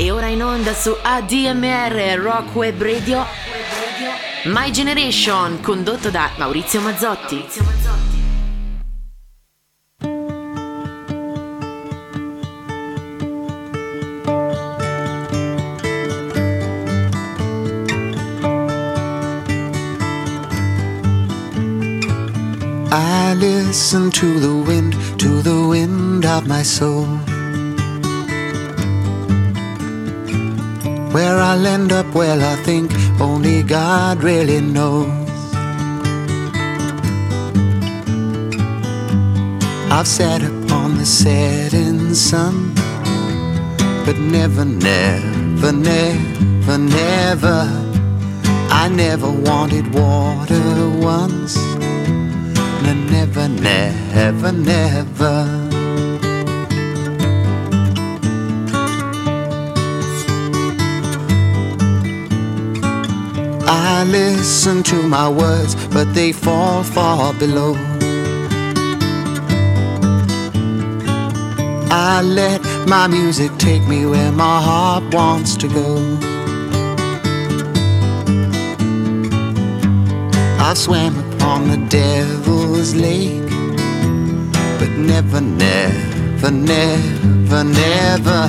E ora in onda su ADMR Rock Web Radio My Generation, condotto da Maurizio Mazzotti. I listen to the wind, to the wind of my soul. Where I'll end up, well, I think only God really knows. I've sat upon the setting sun, but never, never, never, never. I never wanted water once. No, never, never, never. I listen to my words, but they fall far below. I let my music take me where my heart wants to go. I swam upon the devil's lake, but never, never, never, never,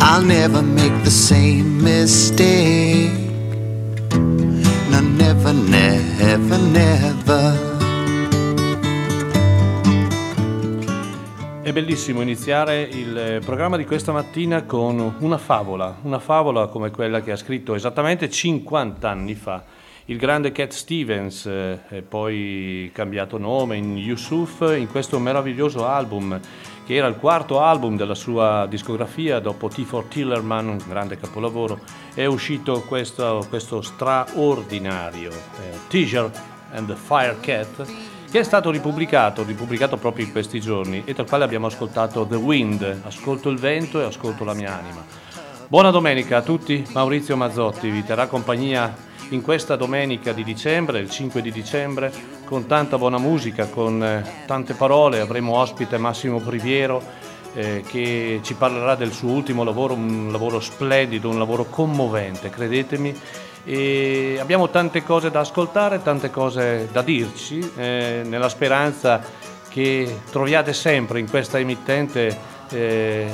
I'll never make the same mistake. Bellissimo iniziare il programma di questa mattina con una favola, una favola come quella che ha scritto esattamente 50 anni fa il grande Cat Stevens, eh, poi cambiato nome in Yusuf, in questo meraviglioso album che era il quarto album della sua discografia dopo T for Tillerman, un grande capolavoro, è uscito questo, questo straordinario eh, Teaser and the Fire Cat che è stato ripubblicato, ripubblicato proprio in questi giorni e dal quale abbiamo ascoltato The Wind, ascolto il vento e ascolto la mia anima. Buona domenica a tutti, Maurizio Mazzotti vi terrà compagnia in questa domenica di dicembre, il 5 di dicembre, con tanta buona musica, con eh, tante parole. Avremo ospite Massimo Priviero eh, che ci parlerà del suo ultimo lavoro, un lavoro splendido, un lavoro commovente, credetemi. E abbiamo tante cose da ascoltare, tante cose da dirci, eh, nella speranza che troviate sempre in questa emittente eh,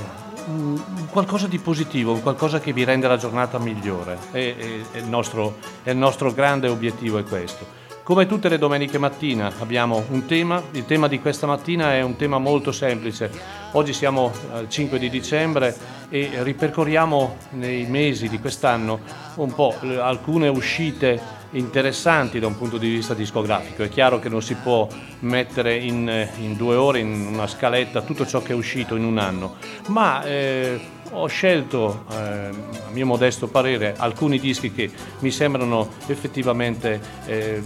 qualcosa di positivo, qualcosa che vi rende la giornata migliore. E, e, e il, nostro, il nostro grande obiettivo è questo. Come tutte le domeniche mattina abbiamo un tema, il tema di questa mattina è un tema molto semplice. Oggi siamo al 5 di dicembre e ripercorriamo nei mesi di quest'anno un po' alcune uscite interessanti da un punto di vista discografico. È chiaro che non si può mettere in, in due ore in una scaletta tutto ciò che è uscito in un anno, ma eh, ho scelto, eh, a mio modesto parere, alcuni dischi che mi sembrano effettivamente eh,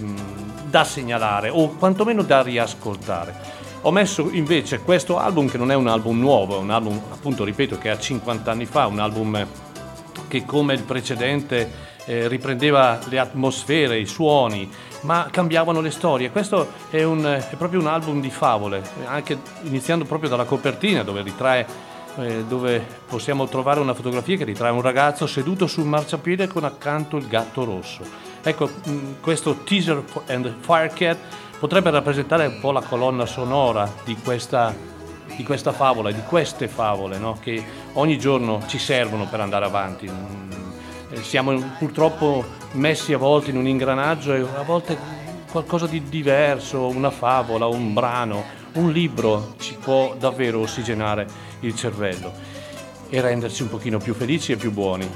da segnalare o quantomeno da riascoltare. Ho messo invece questo album che non è un album nuovo, è un album appunto ripeto che ha 50 anni fa, un album che come il precedente eh, riprendeva le atmosfere, i suoni, ma cambiavano le storie. Questo è, un, è proprio un album di favole, anche iniziando proprio dalla copertina dove ritrae eh, dove possiamo trovare una fotografia che ritrae un ragazzo seduto sul marciapiede con accanto il gatto rosso. Ecco, mh, mm, questo teaser and Firecat potrebbe rappresentare un po' la colonna sonora di questa, di questa favola, di queste favole no? che ogni giorno ci servono per andare avanti. Mm, eh, siamo purtroppo messi a volte in un ingranaggio e a volte qualcosa di diverso, una favola, un brano, un libro ci può davvero ossigenare il cervello e renderci un pochino più felici e più buoni.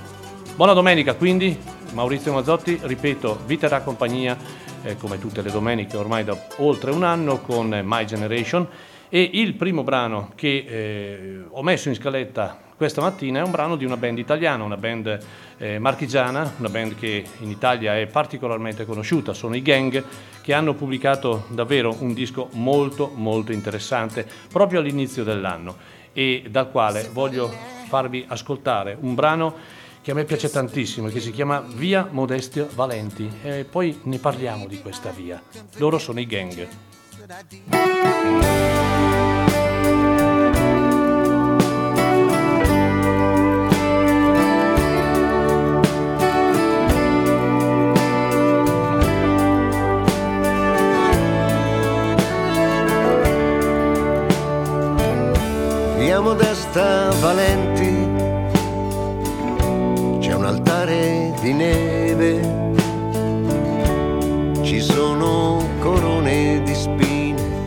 Buona domenica quindi, Maurizio Mazzotti, ripeto, vi terrà compagnia eh, come tutte le domeniche ormai da oltre un anno con My Generation. E il primo brano che eh, ho messo in scaletta questa mattina è un brano di una band italiana, una band eh, marchigiana, una band che in Italia è particolarmente conosciuta, sono i Gang, che hanno pubblicato davvero un disco molto molto interessante proprio all'inizio dell'anno e dal quale voglio farvi ascoltare un brano che a me piace tantissimo, che si chiama Via Modestia Valenti e poi ne parliamo di questa via. Loro sono i Gang. Valenti, c'è un altare di neve, ci sono corone di spine,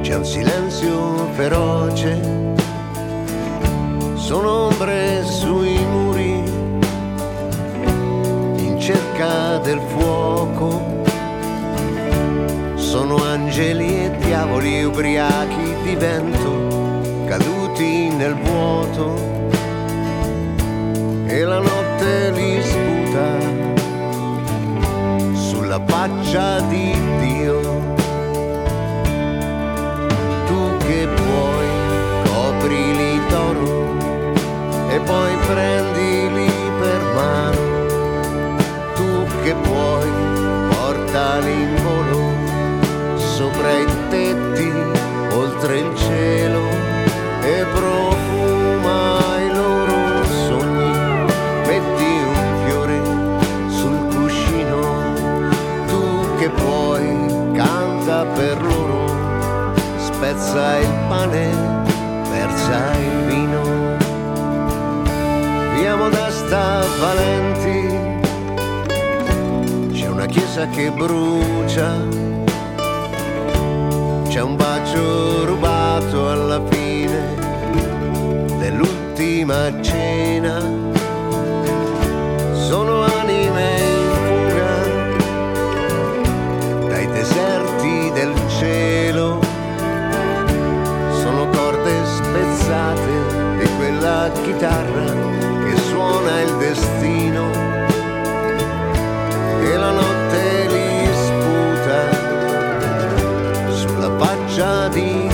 c'è un silenzio feroce, sono ombre sui muri, in cerca del fuoco. Sono angeli e diavoli ubriachi di vento caduti nel vuoto e la notte li sputa sulla faccia di Dio. Tu che puoi coprili d'oro e poi prendili spezza il pane, versa il vino. Via Modesta Valenti, c'è una chiesa che brucia c'è un bacio rubato alla fine dell'ultima cena. Quella chitarra che suona il destino. E la notte li faccia di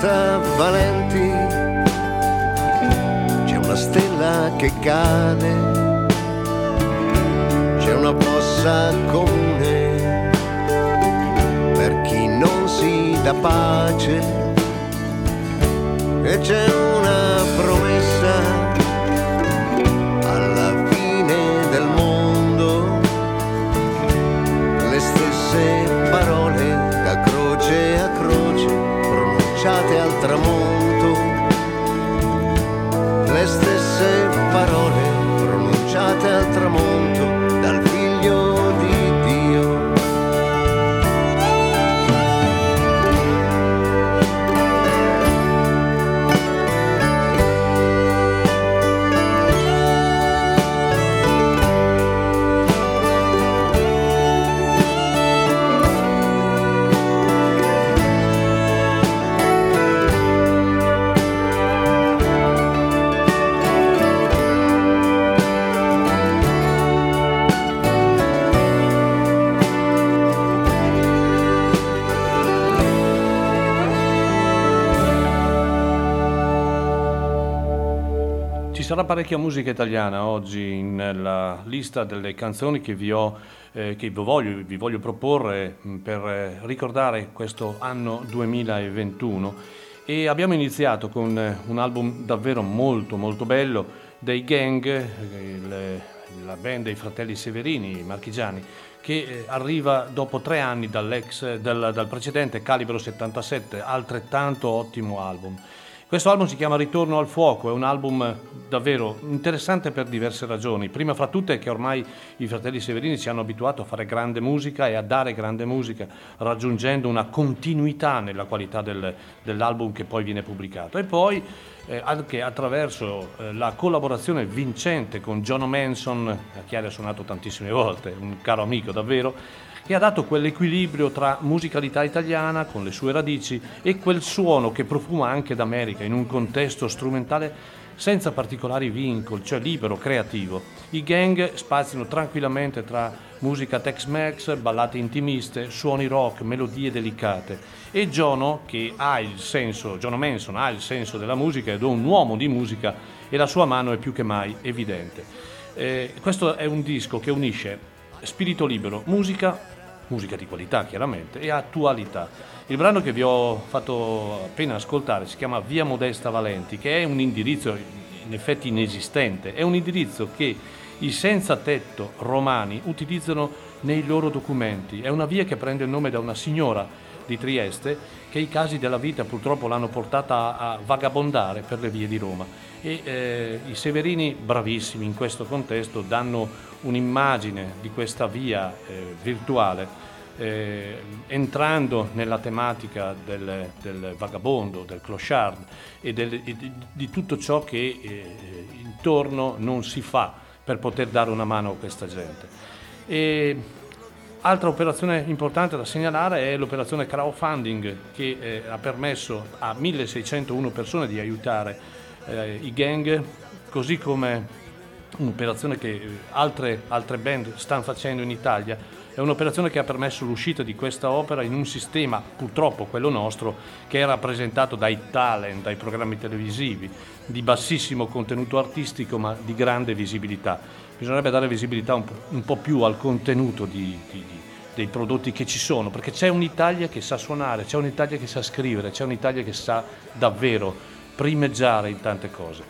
Modesta Valenti, c'è una stella che cade, c'è una fossa comune. Per chi non si dà pace. E c'è una promessa sarà parecchia musica italiana oggi nella lista delle canzoni che vi, ho, eh, che vi, voglio, vi voglio proporre mh, per eh, ricordare questo anno 2021 e abbiamo iniziato con eh, un album davvero molto molto bello dei Gang, eh, il- la band dei fratelli Severini, marchigiani, che arriva dopo tre anni dal, dal precedente Calibro 77, altrettanto ottimo album. Questo album si chiama Ritorno al fuoco, è un album davvero interessante per diverse ragioni. Prima fra tutte è che ormai i fratelli Severini ci hanno abituato a fare grande musica e a dare grande musica, raggiungendo una continuità nella qualità del, dell'album che poi viene pubblicato. E poi eh, anche attraverso eh, la collaborazione vincente con John Manson, a chi ha suonato tantissime volte, un caro amico davvero, che ha dato quell'equilibrio tra musicalità italiana con le sue radici e quel suono che profuma anche d'America in un contesto strumentale senza particolari vincoli, cioè libero, creativo. I gang spaziano tranquillamente tra musica Tex-Mex, ballate intimiste, suoni rock, melodie delicate. E Jono, che ha il senso, Jono Manson ha il senso della musica ed è un uomo di musica e la sua mano è più che mai evidente. Eh, questo è un disco che unisce spirito libero, musica, musica di qualità chiaramente, e attualità. Il brano che vi ho fatto appena ascoltare si chiama Via Modesta Valenti, che è un indirizzo in effetti inesistente, è un indirizzo che i senza tetto romani utilizzano nei loro documenti. È una via che prende il nome da una signora di Trieste che i casi della vita purtroppo l'hanno portata a, vagabondare per le vie di Roma. E eh, i Severini, bravissimi in questo contesto, danno un'immagine di questa via eh, virtuale eh, entrando nella tematica del, del, vagabondo, del clochard e, del, e di, di, tutto ciò che eh, intorno non si fa per poter dare una mano a questa gente. E, altra operazione importante da segnalare è l'operazione crowdfunding che eh, ha permesso a 1601 persone di aiutare eh, i gang, così come un'operazione che altre, altre band stanno facendo in Italia è un'operazione che ha permesso l'uscita di questa opera in un sistema, purtroppo quello nostro, che è rappresentato dai talent, dai programmi televisivi, di bassissimo contenuto artistico ma di grande visibilità. Bisognerebbe dare visibilità un po', un po più al contenuto di, di, dei prodotti che ci sono, perché c'è un'Italia che sa suonare, c'è un'Italia che sa scrivere, c'è un'Italia che sa davvero primeggiare in tante cose.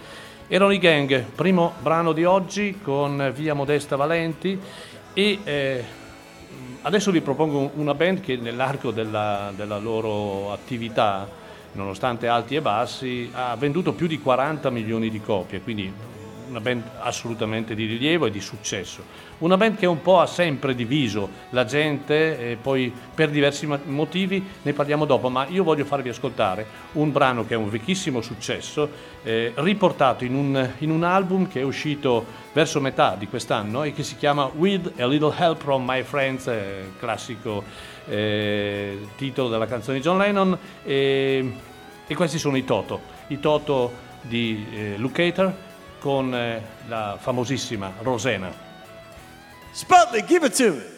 Erano i gang, primo brano di oggi con Via Modesta Valenti e eh, Adesso vi propongo una band che nell'arco della, della loro attività, nonostante alti e bassi, ha venduto più di 40 milioni di copie, quindi una band assolutamente di rilievo e di successo. Una band che un po' ha sempre diviso la gente poi per diversi motivi ne parliamo dopo, ma io voglio farvi ascoltare un brano che è un vecchissimo successo, eh, riportato in un, in un album che è uscito verso metà di quest'anno e che si chiama With a Little Help from My Friends, eh, classico eh, titolo della canzone di John Lennon. E, e, questi sono i Toto, i Toto di eh, Luke Hater con eh, la famosissima Rosena. Sputnik, give it to me!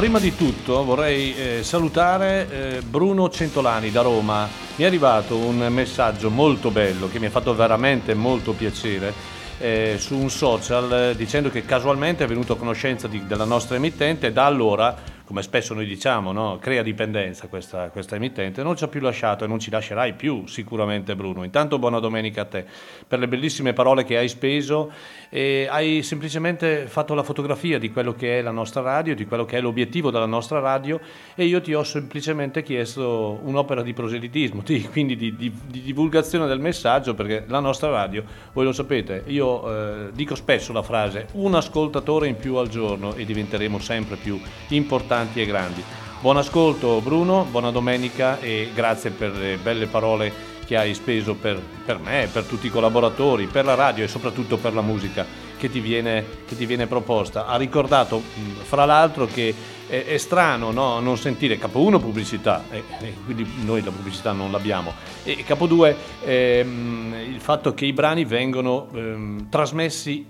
Prima di tutto vorrei eh, salutare eh, Bruno Centolani da Roma. Mi è arrivato un messaggio molto bello che mi ha fatto veramente molto piacere eh, su un social dicendo che casualmente è venuto a conoscenza di, della nostra emittente e da allora come spesso noi diciamo, no? crea dipendenza questa, questa, emittente, non ci ha più lasciato e non ci lascerai più sicuramente Bruno. Intanto buona domenica a te per le bellissime parole che hai speso e hai semplicemente fatto la fotografia di quello che è la nostra radio, di quello che è l'obiettivo della nostra radio e io ti ho semplicemente chiesto un'opera di proselitismo, di, quindi di, di, di, divulgazione del messaggio perché la nostra radio, voi lo sapete, io eh, dico spesso la frase un ascoltatore in più al giorno e diventeremo sempre più importanti e grandi. Buon ascolto Bruno, buona domenica e grazie per le belle parole che hai speso per, per me, per tutti i collaboratori, per la radio e soprattutto per la musica che ti viene, che ti viene proposta. Ha ricordato fra l'altro che è, è strano no? non sentire capo 1 pubblicità, e, e quindi noi la pubblicità non l'abbiamo, e capo 2 ehm, il fatto che i brani vengono ehm, trasmessi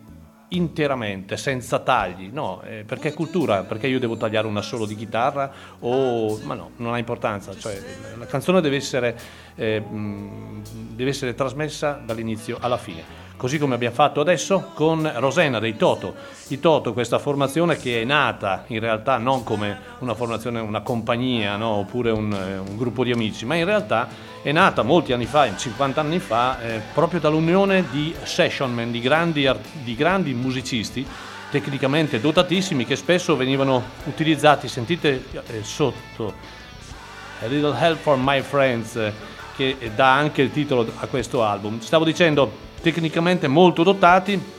interamente, senza tagli, no, eh, perché è cultura, perché io devo tagliare una solo di chitarra o... ma no, non ha importanza, cioè la canzone deve essere, eh, deve essere trasmessa dall'inizio alla fine così come abbiamo fatto adesso con Rosena dei Toto. I Toto, questa formazione che è nata in realtà non come una formazione, una compagnia no? oppure un, eh, un, gruppo di amici, ma in realtà è nata molti anni fa, 50 anni fa, eh, proprio dall'unione di sessionmen, di grandi, di grandi musicisti tecnicamente dotatissimi che spesso venivano utilizzati, sentite eh, sotto, A Little Help for My Friends, eh, che dà anche il titolo a questo album. Stavo dicendo tecnicamente molto dotati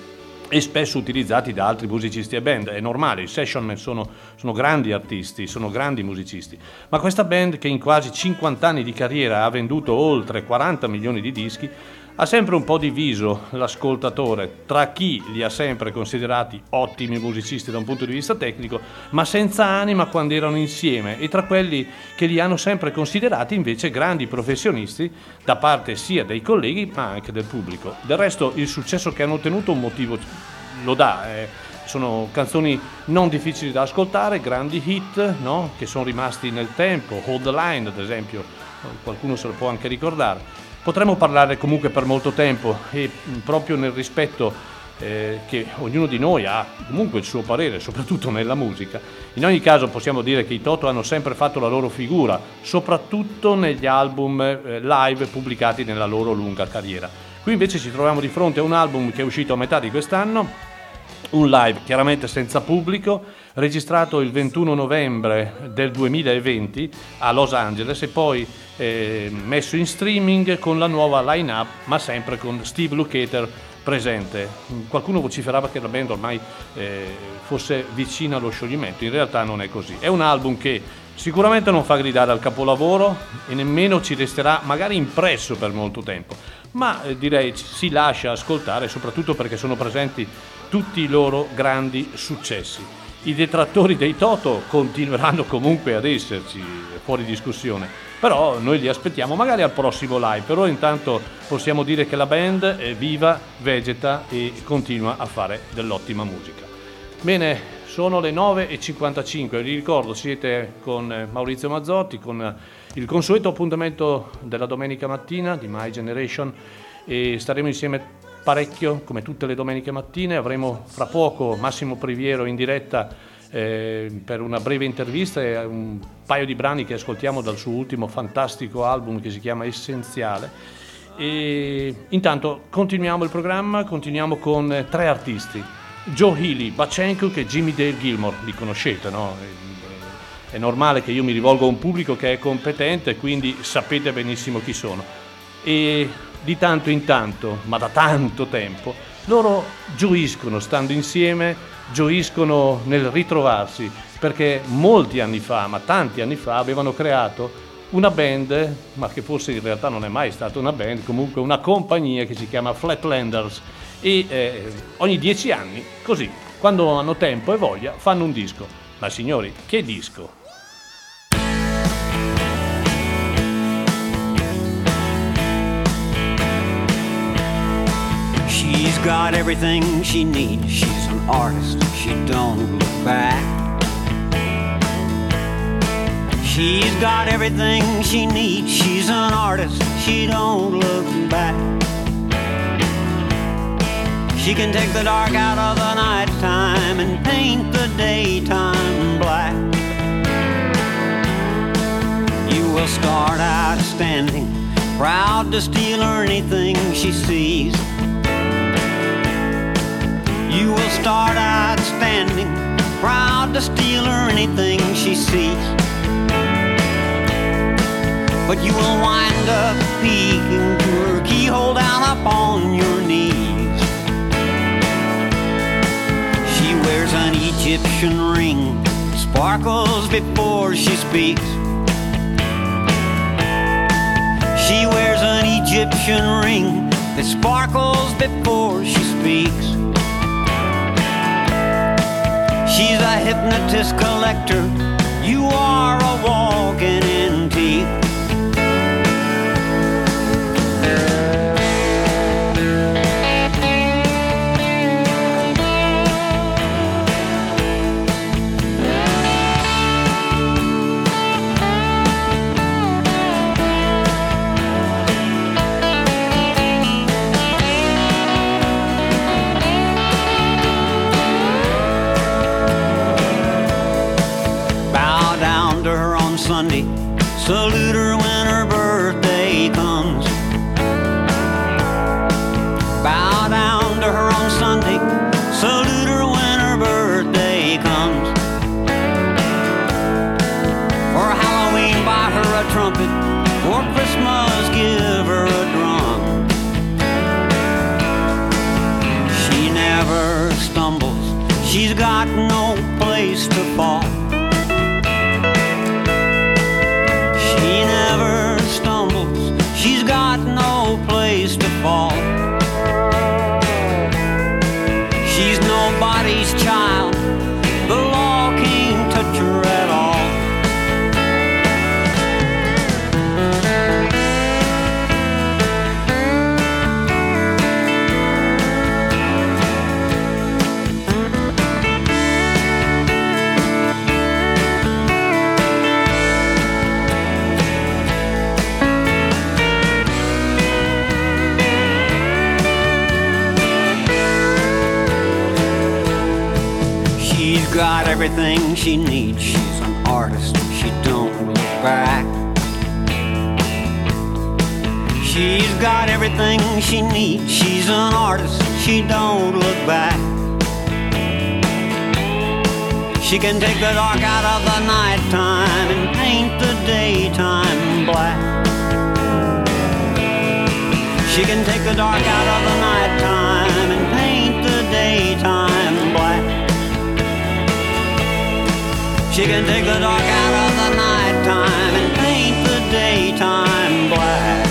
e spesso utilizzati da altri musicisti e band. È normale, i session sono, sono, grandi artisti, sono grandi musicisti. Ma questa band che in quasi 50 anni di carriera ha venduto oltre 40 milioni di dischi ha sempre un po' diviso l'ascoltatore tra chi li ha sempre considerati ottimi musicisti da un punto di vista tecnico, ma senza anima quando erano insieme, e tra quelli che li hanno sempre considerati invece grandi professionisti da parte sia dei colleghi ma anche del pubblico. Del resto il successo che hanno ottenuto un motivo lo dà. Eh. Sono canzoni non difficili da ascoltare, grandi hit no? che sono rimasti nel tempo, Hold the Line ad esempio, qualcuno se lo può anche ricordare Potremmo parlare comunque per molto tempo e proprio nel rispetto eh, che ognuno di noi ha comunque il suo parere, soprattutto nella musica. In ogni caso possiamo dire che i Toto hanno sempre fatto la loro figura, soprattutto negli album eh, live pubblicati nella loro lunga carriera. Qui invece ci troviamo di fronte a un album che è uscito a metà di quest'anno, un live chiaramente senza pubblico, registrato il 21 novembre del 2020 a Los Angeles e poi eh, messo in streaming con la nuova line-up, ma sempre con Steve Lukather presente. Qualcuno vociferava che la band ormai eh, fosse vicina allo scioglimento, in realtà non è così. È un album che sicuramente non fa gridare al capolavoro e nemmeno ci resterà magari impresso per molto tempo, ma eh, direi si lascia ascoltare soprattutto perché sono presenti tutti i loro grandi successi. I detrattori dei Toto continueranno comunque ad esserci, fuori discussione però noi li aspettiamo magari al prossimo live, però intanto possiamo dire che la band è viva, vegeta e continua a fare dell'ottima musica. Bene, sono le 9.55, vi ricordo siete con Maurizio Mazzotti, con il consueto appuntamento della domenica mattina di My Generation e staremo insieme parecchio come tutte le domeniche mattine, avremo fra poco Massimo Priviero in diretta eh, per una breve intervista e un paio di brani che ascoltiamo dal suo ultimo fantastico album che si chiama Essenziale. E intanto continuiamo il programma, continuiamo con tre artisti. Joe Healy, Bachenko e Jimmy Dale Gilmore, li conoscete, no? È normale che io mi rivolgo a un pubblico che è competente, quindi sapete benissimo chi sono. E di tanto in tanto, ma da tanto tempo, loro gioiscono stando insieme gioiscono nel ritrovarsi perché molti anni fa, ma tanti anni fa, avevano creato una band, ma che forse in realtà non è mai stata una band, comunque una compagnia che si chiama Flatlanders e eh, ogni dieci anni, così, quando hanno tempo e voglia, fanno un disco. Ma signori, che disco? Got everything she needs. She's an artist. She don't look back. She's got everything she needs. She's an artist. She don't look back. She can take the dark out of the nighttime and paint the daytime black. You will start out standing, proud to steal anything she sees. You will start out standing, proud to steal her anything she sees. But you will wind up peeking to her keyhole down upon your knees. She wears an Egyptian ring, sparkles before she speaks. She wears an Egyptian ring that sparkles before she speaks. She's a hypnotist collector. You are a walking antique. Everything she needs. She's an artist. She don't look back. She's got everything she needs. She's an artist. She don't look back. She can take the dark out of the nighttime and paint the daytime black. She can take the dark out of the nighttime She can take the dark out of the nighttime and paint the daytime black.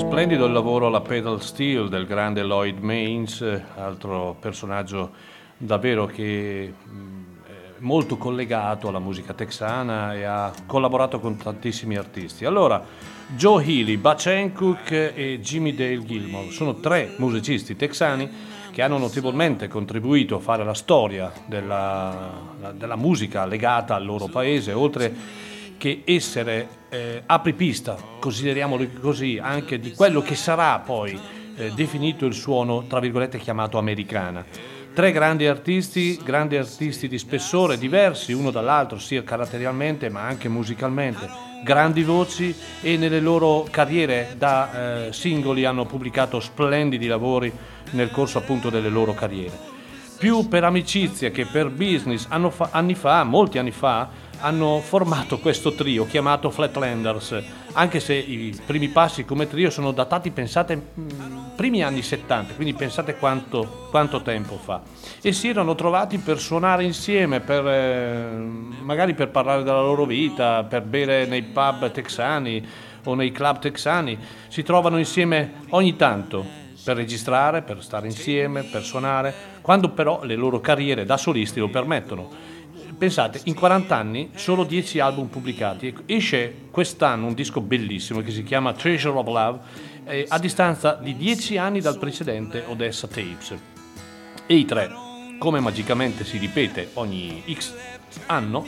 Splendido il lavoro alla pedal steel del grande Lloyd Maines, eh, altro personaggio davvero che molto collegato alla musica texana e ha collaborato con tantissimi artisti. Allora, Joe Healy, Butch Hancock e Jimmy Dale Gilmore sono tre musicisti texani che hanno notevolmente contribuito a fare la storia della, della musica legata al loro paese, oltre che essere eh, apripista, consideriamolo così, anche di quello che sarà poi eh, definito il suono, tra virgolette, chiamato americana. Tre grandi artisti, grandi artisti di spessore diversi uno dall'altro, sia caratterialmente ma anche musicalmente, grandi voci e nelle loro carriere da eh, singoli hanno pubblicato splendidi lavori nel corso appunto delle loro carriere. Più per amicizia che per business, fa- anni fa, molti anni fa, hanno formato questo trio chiamato Flatlanders, anche se i primi passi come trio sono datati, pensate, mh, primi anni 70, quindi pensate quanto, quanto tempo fa. E si erano trovati per suonare insieme, per, eh, magari per parlare della loro vita, per bere nei pub texani o nei club texani, si trovano insieme ogni tanto per registrare, per stare insieme, per suonare, quando però le loro carriere da solisti lo permettono. Pensate, in 40 anni solo 10 album pubblicati. Esce quest'anno un disco bellissimo che si chiama Treasure of Love, eh, a distanza di 10 anni dal precedente Odessa Tapes. E i tre come magicamente si ripete ogni X anno,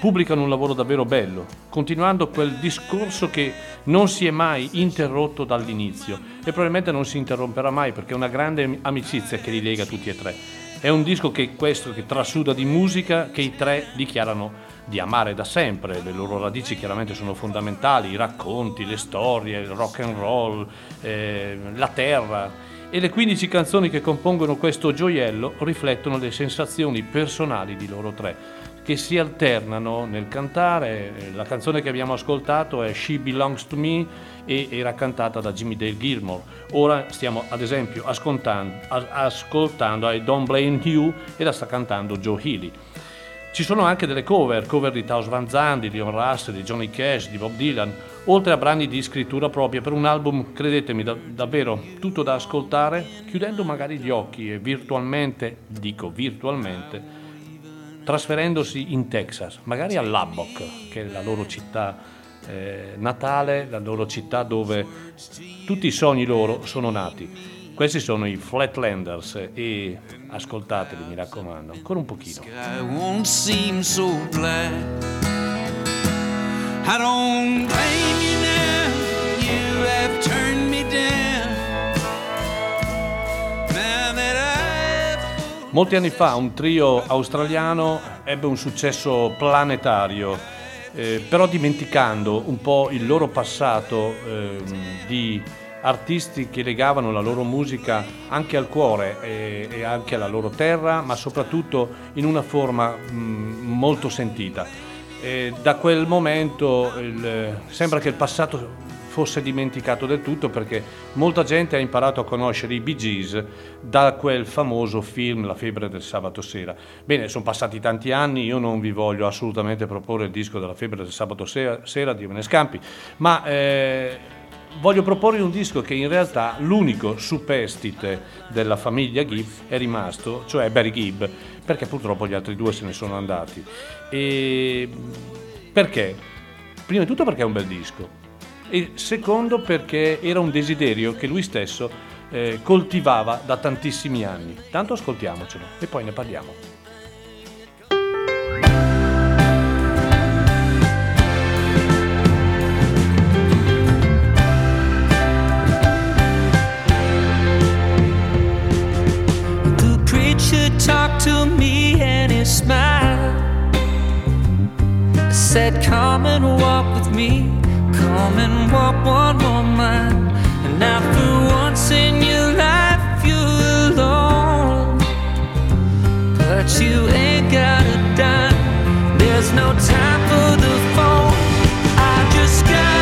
pubblicano un lavoro davvero bello, continuando quel discorso che non si è mai interrotto dall'inizio e probabilmente non si interromperà mai perché è una grande amicizia che li lega tutti e tre. È un disco che questo che trasuda di musica che i tre dichiarano di amare da sempre, le loro radici chiaramente sono fondamentali, i racconti, le storie, il rock and roll, eh, la terra. E le 15 canzoni che compongono questo gioiello riflettono le sensazioni personali di loro tre che si alternano nel cantare. La canzone che abbiamo ascoltato è She Belongs to Me e era cantata da Jimmy Dale Gilmore. Ora stiamo ad esempio ascoltando, ascoltando I Don't Blame You e la sta cantando Joe Healy. Ci sono anche delle cover, cover di Taos Van Zandt, di Leon Russell, di Johnny Cash, di Bob Dylan, oltre a brani di scrittura propria per un album, credetemi, da, davvero tutto da ascoltare, chiudendo magari gli occhi e virtualmente, dico virtualmente, trasferendosi in Texas, magari a Lubbock, che è la loro città eh, natale, la loro città dove tutti i sogni loro sono nati. Questi sono i Flatlanders e ascoltateli, mi raccomando, ancora un pochino. I don't blame you now, you have turned me down. Molti anni fa un trio australiano ebbe un successo planetario, eh, però dimenticando un po' il loro passato ehm, di artisti che legavano la loro musica anche al cuore e, e anche alla loro terra, ma soprattutto in una forma mh, molto sentita. E da quel momento il- sembra che il passato fosse dimenticato del tutto perché molta gente ha imparato a conoscere i Bee Gees da quel famoso film La febbre del sabato sera. Bene, sono passati tanti anni, io non vi voglio assolutamente proporre il disco della febbre del sabato sera, sera di Ivane Scampi, ma eh, voglio proporre un disco che in realtà l'unico superstite della famiglia Gibb è rimasto, cioè Barry Gibb, perché purtroppo gli altri due se ne sono andati. E perché? Prima di tutto perché è un bel disco e secondo perché era un desiderio che lui stesso eh, coltivava da tantissimi anni. Tanto ascoltiamocelo e poi ne parliamo. Said, Come and walk with me, come and walk one more mile. And after once in your life, you're alone. But you ain't got a dime, there's no time for the phone. I just gotta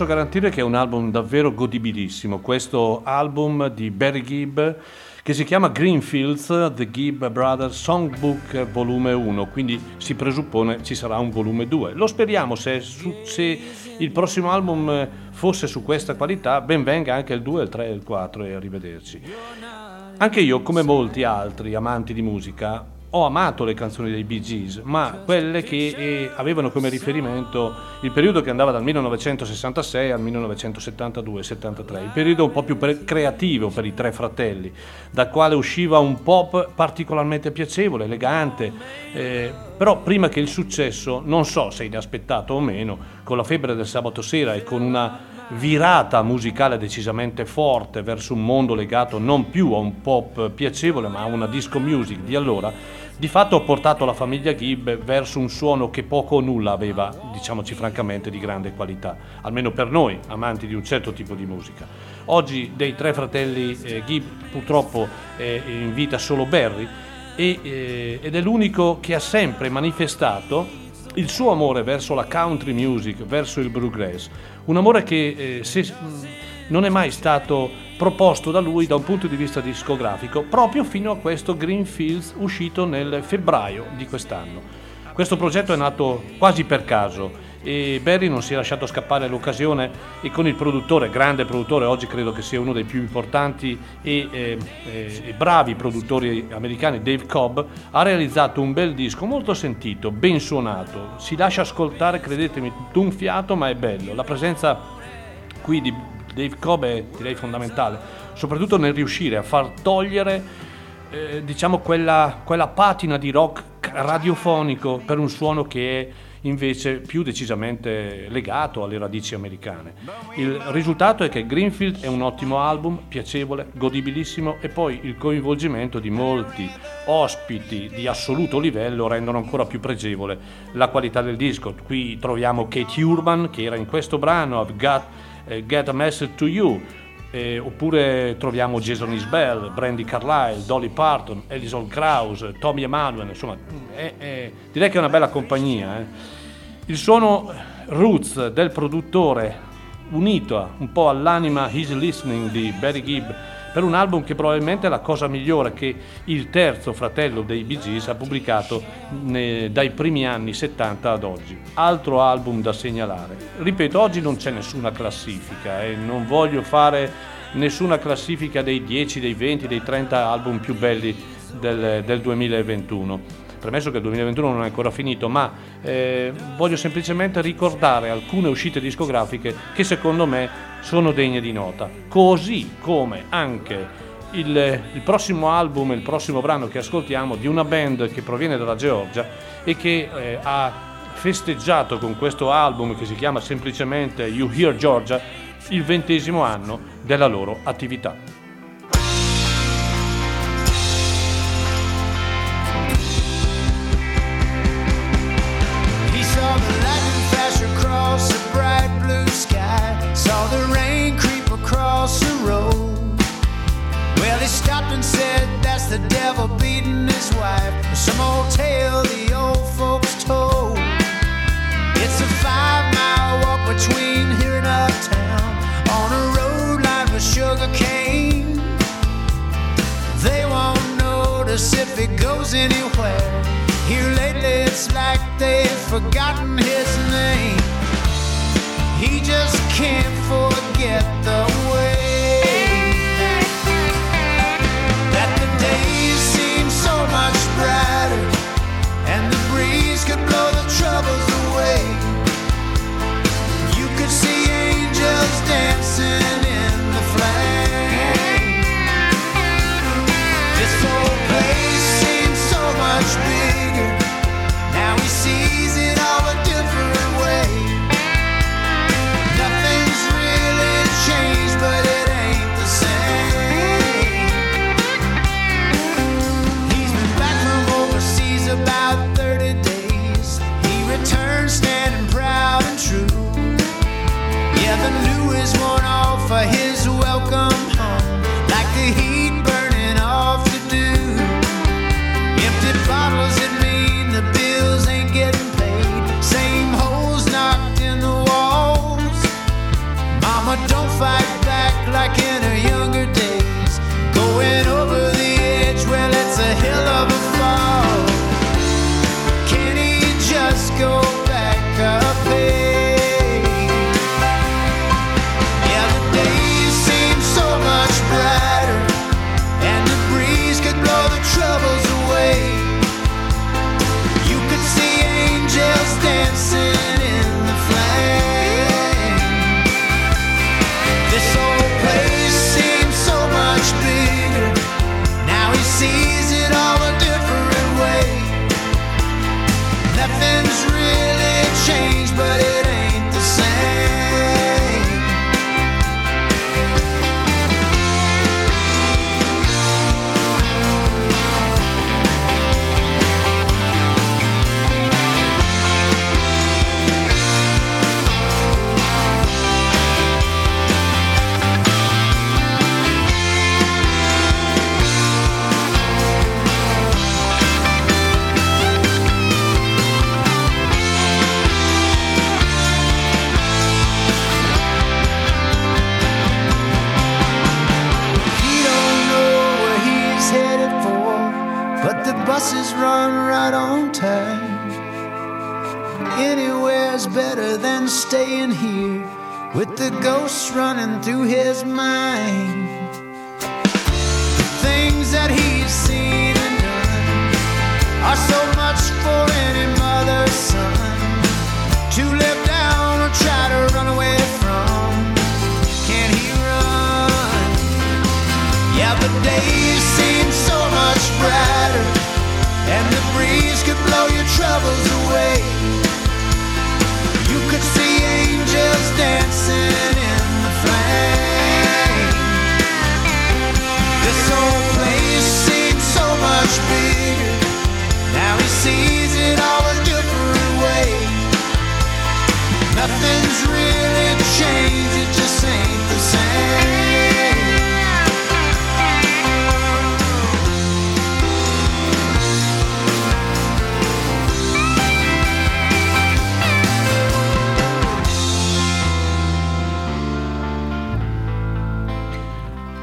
posso garantire che è un album davvero godibilissimo. Questo album di Barry Gibb che si chiama Greenfields The Gibb Brothers Songbook volume 1, quindi si presuppone ci sarà un volume 2. Lo speriamo, se, se il prossimo album fosse su questa qualità, ben venga anche il 2, il 3 e il 4 e arrivederci. Anche io, come molti altri amanti di musica, ho amato le canzoni dei Bee Gees, ma quelle che eh, avevano come riferimento il periodo che andava dal 1966 al 1972-73, il periodo un po' più pre- creativo per i tre fratelli, dal quale usciva un pop particolarmente piacevole, elegante, eh, però prima che il successo, non so se inaspettato o meno, con la febbre del sabato sera e con una virata musicale decisamente forte verso un mondo legato non più a un pop piacevole ma a una disco music di allora, di fatto ha portato la famiglia Gibb verso un suono che poco o nulla aveva, diciamoci francamente, di grande qualità, almeno per noi, amanti di un certo tipo di musica. Oggi dei tre fratelli eh, Gibb purtroppo è in vita solo Barry e, eh, ed è l'unico che ha sempre manifestato il suo amore verso la country music, verso il bluegrass, un amore che eh, se, non è mai stato proposto da lui da un punto di vista discografico, proprio fino a questo Greenfields uscito nel febbraio di quest'anno. Questo progetto è nato quasi per caso e Barry non si è lasciato scappare l'occasione e con il produttore, grande produttore, oggi credo che sia uno dei più importanti e, eh, eh, e bravi produttori americani, Dave Cobb, ha realizzato un bel disco molto sentito, ben suonato, si lascia ascoltare, credetemi, d'un fiato, ma è bello. La presenza qui di Dave Cobb è direi fondamentale, soprattutto nel riuscire a far togliere eh, diciamo quella, quella patina di rock radiofonico per un suono che è invece più decisamente legato alle radici americane. Il risultato è che Greenfield è un ottimo album, piacevole, godibilissimo e poi il coinvolgimento di molti ospiti di assoluto livello rendono ancora più pregevole la qualità del disco. Qui troviamo Kate Urban che era in questo brano, I've Got Get a Message to You, eh, oppure troviamo Jason Isbell, Brandy Carlyle, Dolly Parton, Alison Krause, Tommy Emanuel, insomma, è, è, direi che è una bella compagnia. Eh. Il suono roots del produttore, unito un po' all'anima He's Listening di Barry Gibb, per un album che probabilmente è la cosa migliore che il terzo fratello dei Bee Gees ha pubblicato dai primi anni 70 ad oggi. Altro album da segnalare. Ripeto, oggi non c'è nessuna classifica e non voglio fare nessuna classifica dei 10, dei 20, dei 30 album più belli del, del 2021 premesso che il 2021 non è ancora finito, ma eh, voglio semplicemente ricordare alcune uscite discografiche che secondo me sono degne di nota, così come anche il, il, prossimo album, il prossimo brano che ascoltiamo di una band che proviene dalla Georgia e che eh, ha festeggiato con questo album che si chiama semplicemente You Hear Georgia il ventesimo anno della loro attività. It goes anywhere. Here lately, it's like they've forgotten his name. He just can't forget the way. That the days seem so much brighter, and the breeze could blow the troubles away. You could see angels dancing in the flame. much bigger. Now he sees it all a different way. Nothing's really changed, but it ain't the same. He's been back from overseas about 30 days. He returns standing proud and true. Yeah, the new is worn off for his welcome. fight back like in a right on time. Anywhere's better than staying here with the ghosts running through his mind. The Things that he's seen and done are so much for any mother's son to live down or try to run away from. Can he run? Yeah, the days seem so much brighter, breeze could blow your troubles away. You could see angels dancing in the flame. This whole place seems so much bigger. Now he sees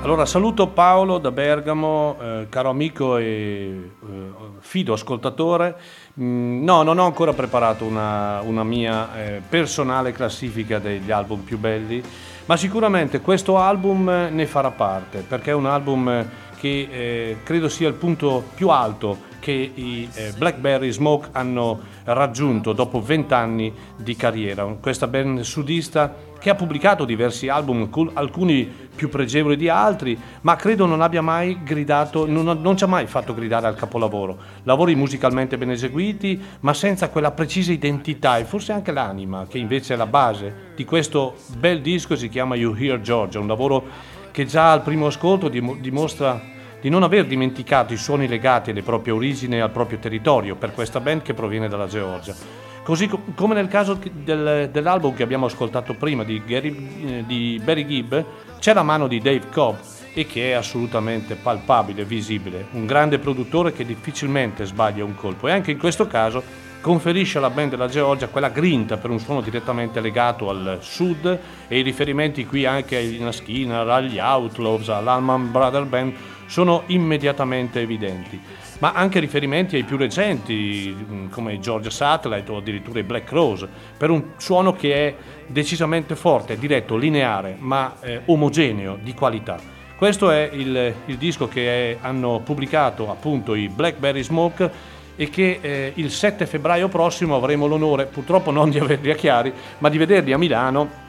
Allora saluto Paolo da Bergamo, eh, caro amico e eh, fido ascoltatore. Mm, no, non ho ancora preparato una, una mia eh, personale classifica degli album più belli, ma sicuramente questo album eh, ne farà parte, perché è un album eh, che eh, credo sia il punto più alto che i eh, Blackberry Smoke hanno raggiunto dopo vent'anni di carriera. Questa band sudista che ha pubblicato diversi album, alcuni più pregevoli di altri, ma credo non abbia mai gridato, non, non ci ha mai fatto gridare al capolavoro. Lavori musicalmente ben eseguiti, ma senza quella precisa identità e forse anche l'anima, che invece è la base di questo bel disco, si chiama You Hear Georgia, un lavoro che già al primo ascolto dim- dimostra di non aver dimenticato i suoni legati alle proprie origini e al proprio territorio per questa band che proviene dalla Georgia. Così co- come nel caso del- dell'album che abbiamo ascoltato prima di, Gary- eh, di Barry Gibb, c'è la mano di Dave Cobb e che è assolutamente palpabile, visibile, un grande produttore che difficilmente sbaglia un colpo e anche in questo caso conferisce alla band della Georgia quella grinta per un suono direttamente legato al sud e i riferimenti qui anche ai Skinner, agli Outlaws, all'Alman Brother Band sono immediatamente evidenti, ma anche riferimenti ai più recenti come i Georgia Satellite o addirittura i Black Rose, per un suono che è decisamente forte, diretto, lineare, ma eh, omogeneo, di qualità. Questo è il, il disco che è- hanno pubblicato appunto i Blackberry Smoke e che eh, il 7 febbraio prossimo avremo l'onore, purtroppo non di averli a Chiari, ma di vederli a Milano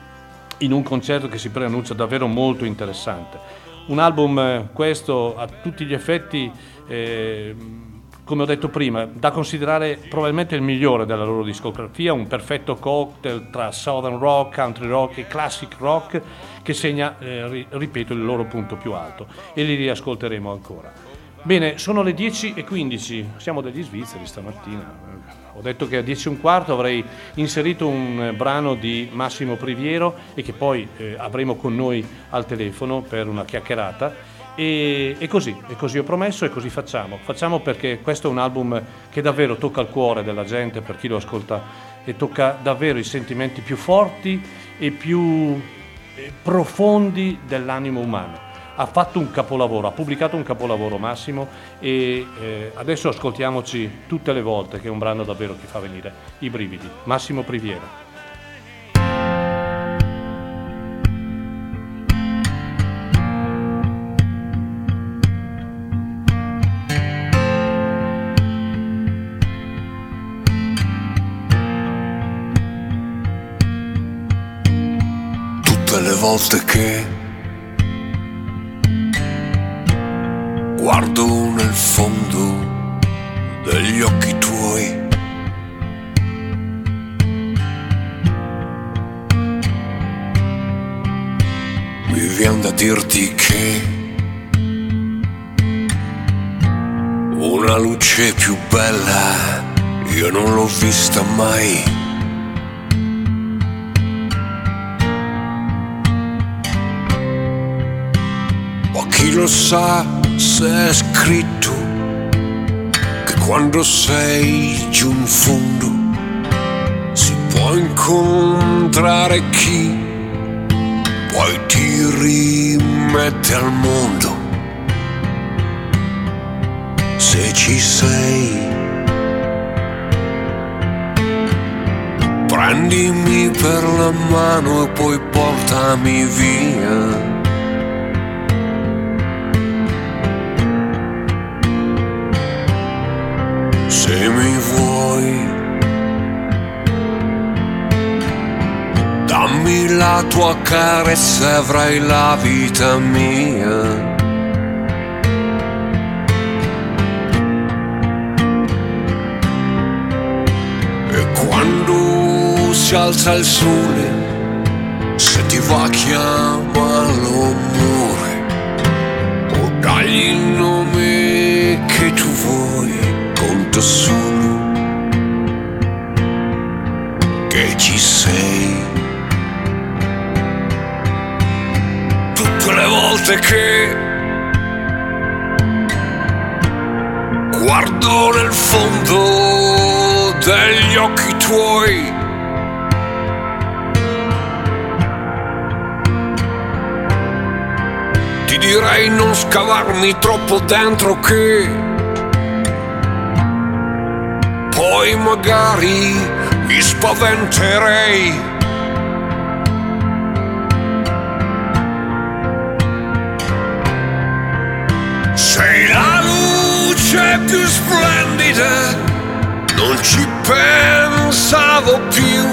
in un concerto che si preannuncia davvero molto interessante. Un album eh, questo a tutti gli effetti, eh, come ho detto prima, da considerare probabilmente il migliore della loro discografia, un perfetto cocktail tra southern rock, country rock e classic rock che segna, eh, ri- ripeto, il loro punto più alto e li riascolteremo ancora. Bene, sono le 10.15, siamo degli svizzeri stamattina. Ho detto che a 10 e un quarto avrei inserito un brano di Massimo Priviero e che poi eh, avremo con noi al telefono per una chiacchierata. E, e così, e così ho promesso e così facciamo. Facciamo perché questo è un album che davvero tocca il cuore della gente, per chi lo ascolta, e tocca davvero i sentimenti più forti e più eh, profondi dell'animo umano ha fatto un capolavoro, ha pubblicato un capolavoro Massimo e eh, adesso ascoltiamoci tutte le volte che è un brano davvero che fa venire i brividi. Massimo Priviera. tutte le volte che guardo nel fondo degli occhi tuoi. Mi viene da dirti che una luce più bella io non l'ho vista mai. Ma chi lo sa se è scritto che quando sei giù in fondo si può incontrare chi poi ti rimette al mondo. Se ci sei. Prendimi per la mano e poi portami via. Dammi la tua carezza, avrai la vita mia. E quando si alza il sole, se ti va chiama l'amore, o dagli il nome che tu vuoi, conta solo che ci sei. Volte che guardo nel fondo degli occhi tuoi. Ti direi non scavarmi troppo dentro che poi magari mi spaventerei. Più splendida, non ci pensavo più.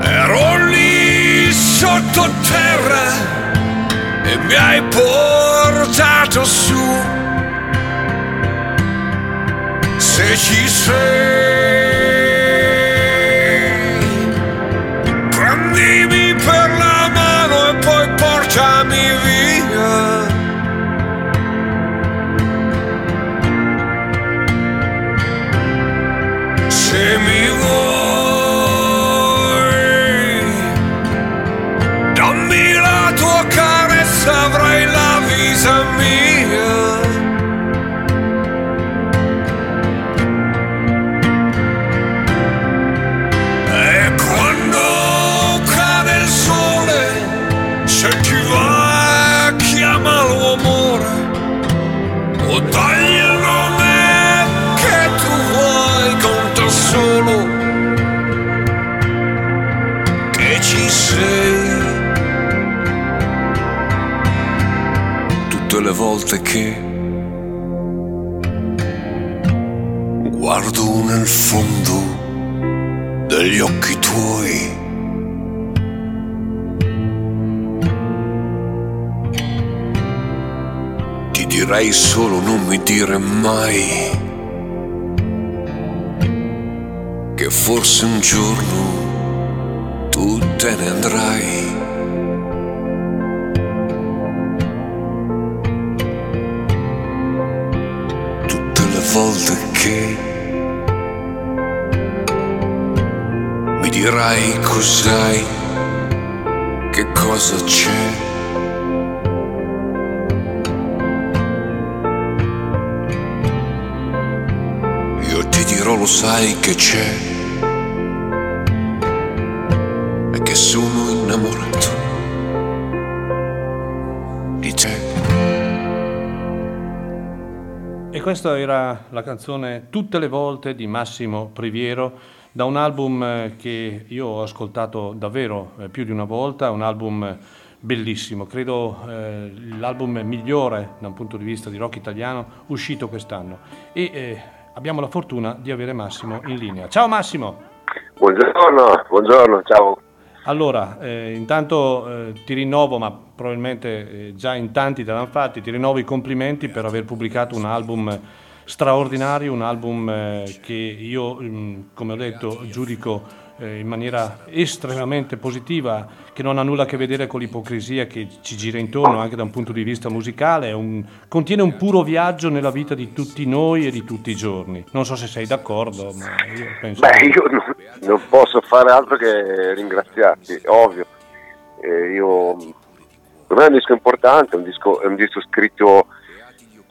Ero lì sottoterra e mi hai portato su. Se ci sei, direi solo non mi dire mai che forse un giorno tu te ne andrai. Tutte le volte che mi dirai cos'hai, che cosa c'è. Sai che c'è. E che sono innamorato di te. E questa era la canzone Tutte le volte di Massimo Priviero da un album eh, che io ho ascoltato davvero eh, più di una volta, un album bellissimo, credo eh, l'album migliore da un punto di vista di rock italiano uscito quest'anno. E eh, abbiamo la fortuna di avere Massimo in linea. Ciao Massimo! Buongiorno, buongiorno, ciao. Allora, eh, intanto eh, ti rinnovo, ma probabilmente eh, già in tanti te l'hanno fatti, ti rinnovo i complimenti per aver pubblicato un album straordinario, un album eh, che io, mh, come ho detto, giudico eh, in maniera estremamente positiva, che non ha nulla a che vedere con l'ipocrisia che ci gira intorno anche da un punto di vista musicale, un- contiene un puro viaggio nella vita di tutti noi e di tutti i giorni. Non so se sei d'accordo, ma io penso... Beh, io non, non posso fare altro che ringraziarti, ovvio. Eh, io, per me è un disco importante, è un disco, è un disco scritto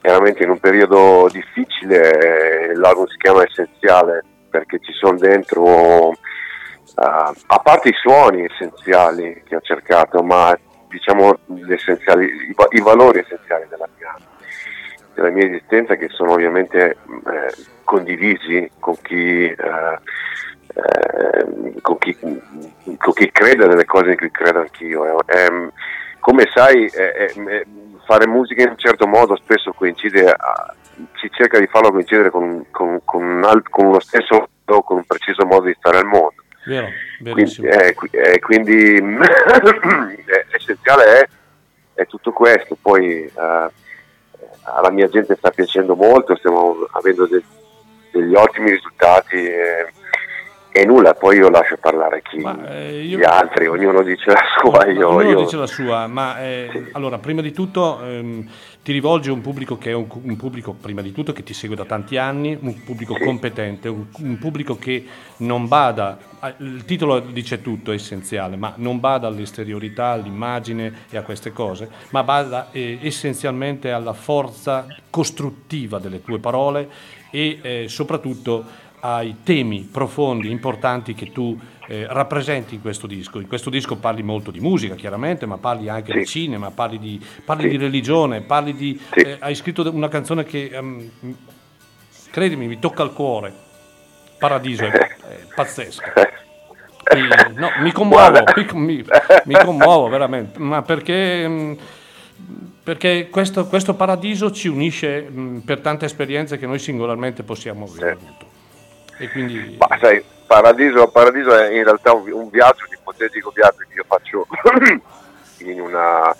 chiaramente in un periodo difficile, eh, l'album si chiama Essenziale perché ci sono dentro, ah, a parte i suoni essenziali che ho cercato, ma diciamo i, i valori essenziali della mia, della mia esistenza che sono ovviamente eh, condivisi con chi, eh, eh, con, chi, con chi crede nelle cose in cui credo anch'io. Ehm, come sai, eh, eh, fare musica in un certo modo spesso coincide, a- si cerca di farlo coincidere con, con, con un con lo stesso o con un preciso modo di stare al mondo. Vero, Quindi, verissimo. eh, qui- eh, quindi eh, l'essenziale è, è tutto questo, poi eh, alla mia gente sta piacendo molto, stiamo avendo de- degli ottimi risultati e, e nulla, poi io lascio parlare chi, eh, io- gli altri, ognuno dice la sua, io, Ognuno io- dice la sua, ma eh, allora prima di tutto ehm, ti rivolgi a un pubblico che è un, un pubblico prima di tutto che ti segue da tanti anni, un pubblico competente, un, un pubblico che non bada, ah, il titolo dice tutto, è essenziale, ma non bada all'esteriorità, all'immagine e a queste cose, ma bada eh, essenzialmente alla forza costruttiva delle tue parole e eh, soprattutto ai temi profondi, importanti che tu eh, rappresenti in questo disco. In questo disco parli molto di musica, chiaramente, ma parli anche di cinema, parli di, parli Sì. di religione, parli di... eh, hai scritto una canzone che, ehm, credimi, mi tocca il cuore. Paradiso è, è pazzesco. E, no, mi commuovo, mi, mi commuovo veramente, ma perché, mh, perché questo, questo paradiso ci unisce mh, per tante esperienze che noi singolarmente possiamo avere. E quindi Ma sai, Paradiso, Paradiso è in realtà un, un viaggio, un ipotetico viaggio che io faccio in una...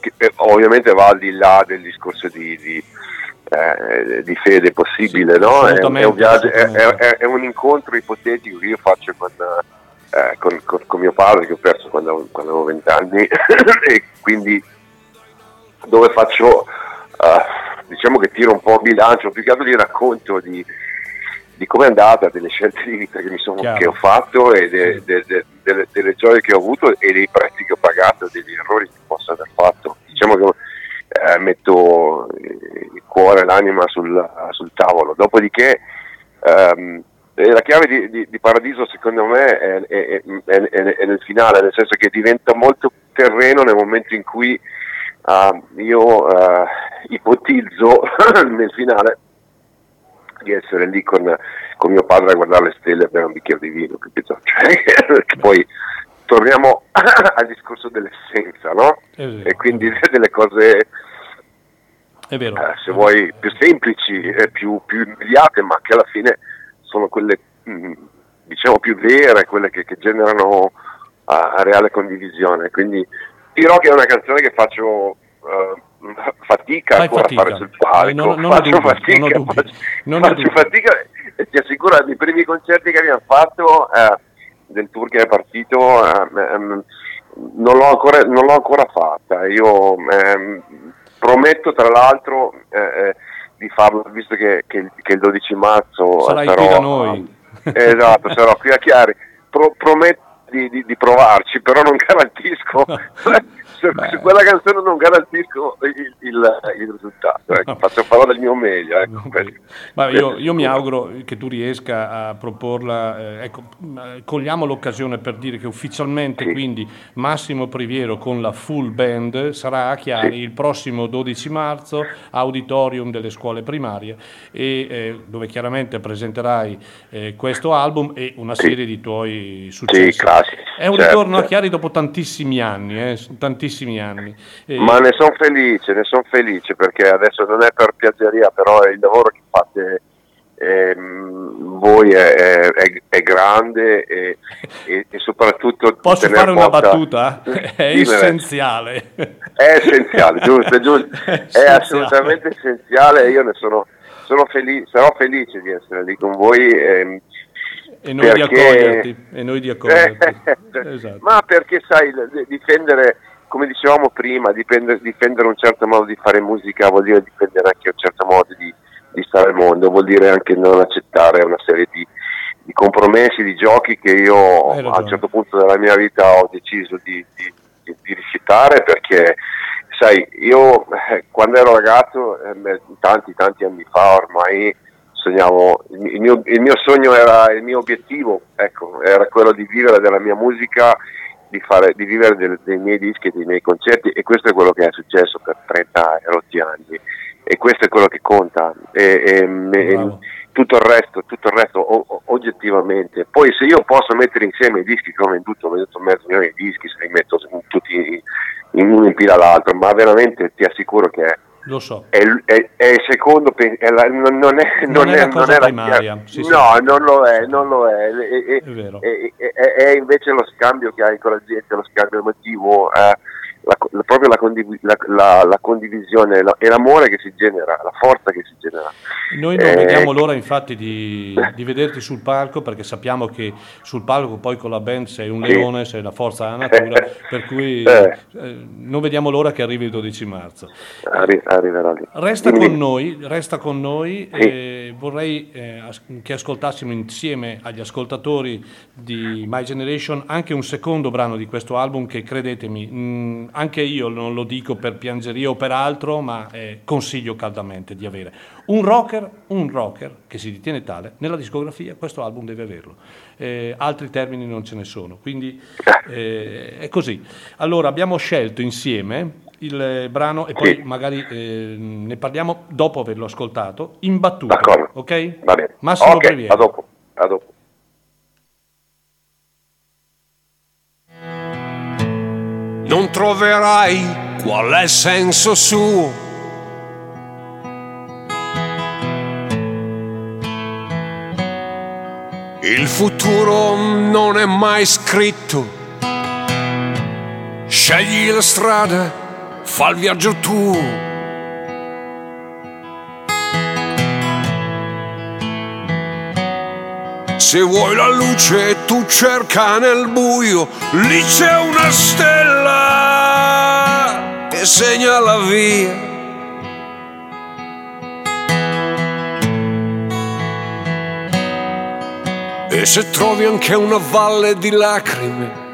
che eh, ovviamente va al di là del discorso di, di, eh, di fede possibile, no? È, un- è un viaggio, è, è- un incontro ipotetico che io faccio con, eh, con- con- con mio padre che ho perso quando, avevo- quando avevo vent'anni e quindi dove faccio, eh, diciamo che tiro un po' a bilancio, più che altro di racconto di, di come è andata, delle scelte di vita che, mi sono, che ho fatto e de- de- de- delle, delle gioie che ho avuto e dei prezzi che ho pagato, degli errori che posso aver fatto. Diciamo che eh, metto il cuore e l'anima sul, sul tavolo. Dopodiché ehm, eh, la chiave di, di- di Paradiso secondo me è, è- è- è- nel finale, nel senso che diventa molto terreno nel momento in cui ah, io eh, ipotizzo nel finale di essere lì con, con mio padre a guardare le stelle e bere un bicchiere di vino, capito? Cioè, poi torniamo al discorso dell'essenza, no? E quindi delle cose, è vero. eh, se vuoi, più semplici, e più, più immediate, ma che alla fine sono quelle, mm, diciamo, più vere, quelle che, che generano ah, reale condivisione. Quindi dirò che è una canzone che faccio eh, fatica Fai ancora fatica. a fare sul palco, Eh, non- non faccio dubbi, fatica, non faccio, non faccio fatica e ti assicuro i primi concerti che abbiamo fatto eh, del tour che è partito eh, ehm, non, l'ho ancora, non l'ho ancora fatta io ehm, prometto tra l'altro eh, eh, di farlo visto che, che- che il 12 marzo Sarai sarò qui da noi. esatto sarò qui a Chiari Pro- prometto di, di- di provarci però non garantisco su, su quella canzone non garantisco il, il- il risultato ecco, faccio farò del mio meglio ecco. Ma io, io mi auguro che tu riesca a proporla, eh, ecco, cogliamo l'occasione per dire che ufficialmente quindi Massimo Priviero con la full band sarà a Chiari il prossimo 12 marzo, auditorium delle scuole primarie, e, eh, dove chiaramente presenterai eh, questo album e una serie di tuoi successi. Sì, È un certo. ritorno a Chiari dopo tantissimi anni, eh, tantissimi anni. E- Ma ne sono felice, ne sono felice perché adesso non è per piaggeria, però il lavoro che fate ehm, voi è, è- è- grande e, e- e soprattutto Posso fare una battuta? È Sì, essenziale. È essenziale, giusto, è giusto. È essenziale. assolutamente essenziale e io ne sono, sono felice, sarò felice di essere lì con voi. ehm, E noi di perché- accoglierti. E noi di accoglierti. Eh, Esatto. Ma perché sai, difendere, come dicevamo prima, difendere, difendere un certo modo di fare musica vuol dire difendere anche un certo modo di, di stare al mondo, vuol dire anche non accettare una serie di, di compromessi, di giochi che io a un certo punto della mia vita ho deciso di, di- di- rifiutare perché, sai, io eh, quando ero ragazzo, eh, tanti tanti anni fa ormai, sognavo, il il mio, il mio sogno era, il mio obiettivo, ecco, era quello di vivere della mia musica, di, fare, di vivere del- dei miei dischi, dei miei concerti e questo è quello che è successo per 30 e rotti anni. e questo è quello che conta. E, e- e- tutto il resto, tutto il resto o- o- oggettivamente. Poi se io posso mettere insieme i dischi che ho venduto, ho venduto mezzo milione di dischi, se li metto tutti in uno in fila all'altro, ma veramente ti assicuro che è, Lo so. è è- è il secondo, è la- non, non è, Non è la cosa non primaria, sì, sì. no, non lo è, non lo è. È vero. è, è invece lo scambio che hai con la gente, lo scambio emotivo, eh, la, la- proprio la, la- condivisione e l'amore che si genera, la forza che si genera. Noi non Eh, vediamo l'ora infatti di, di vederti sul palco perché sappiamo che sul palco poi con la band sei un Sì. leone, sei la forza della natura, per cui Eh. eh, non vediamo l'ora che arrivi il 12 marzo. Arri- arriverà lì. Resta Quindi- con noi, resta con noi Sì. e vorrei eh, che ascoltassimo insieme agli ascoltatori di My Generation anche un secondo brano di questo album che credetemi, mh, anche io non lo dico per piangeria o per altro, ma eh, consiglio caldamente di avere. Un rocker, un rocker che si ritiene tale, nella discografia questo album deve averlo. Eh, altri termini non ce ne sono, quindi eh, è così. Allora abbiamo scelto insieme il eh, brano e poi Sì. magari eh, ne parliamo dopo averlo ascoltato, imbattuto, D'accordo. ok? Va bene. Massimo Ok, Brevieri. a dopo. A dopo. Non troverai qual è il senso suo. Il futuro non è mai scritto. Scegli la strada, fa il viaggio tuo. Se vuoi la luce tu cerca nel buio, lì c'è una stella che segna la via. E se trovi anche una valle di lacrime,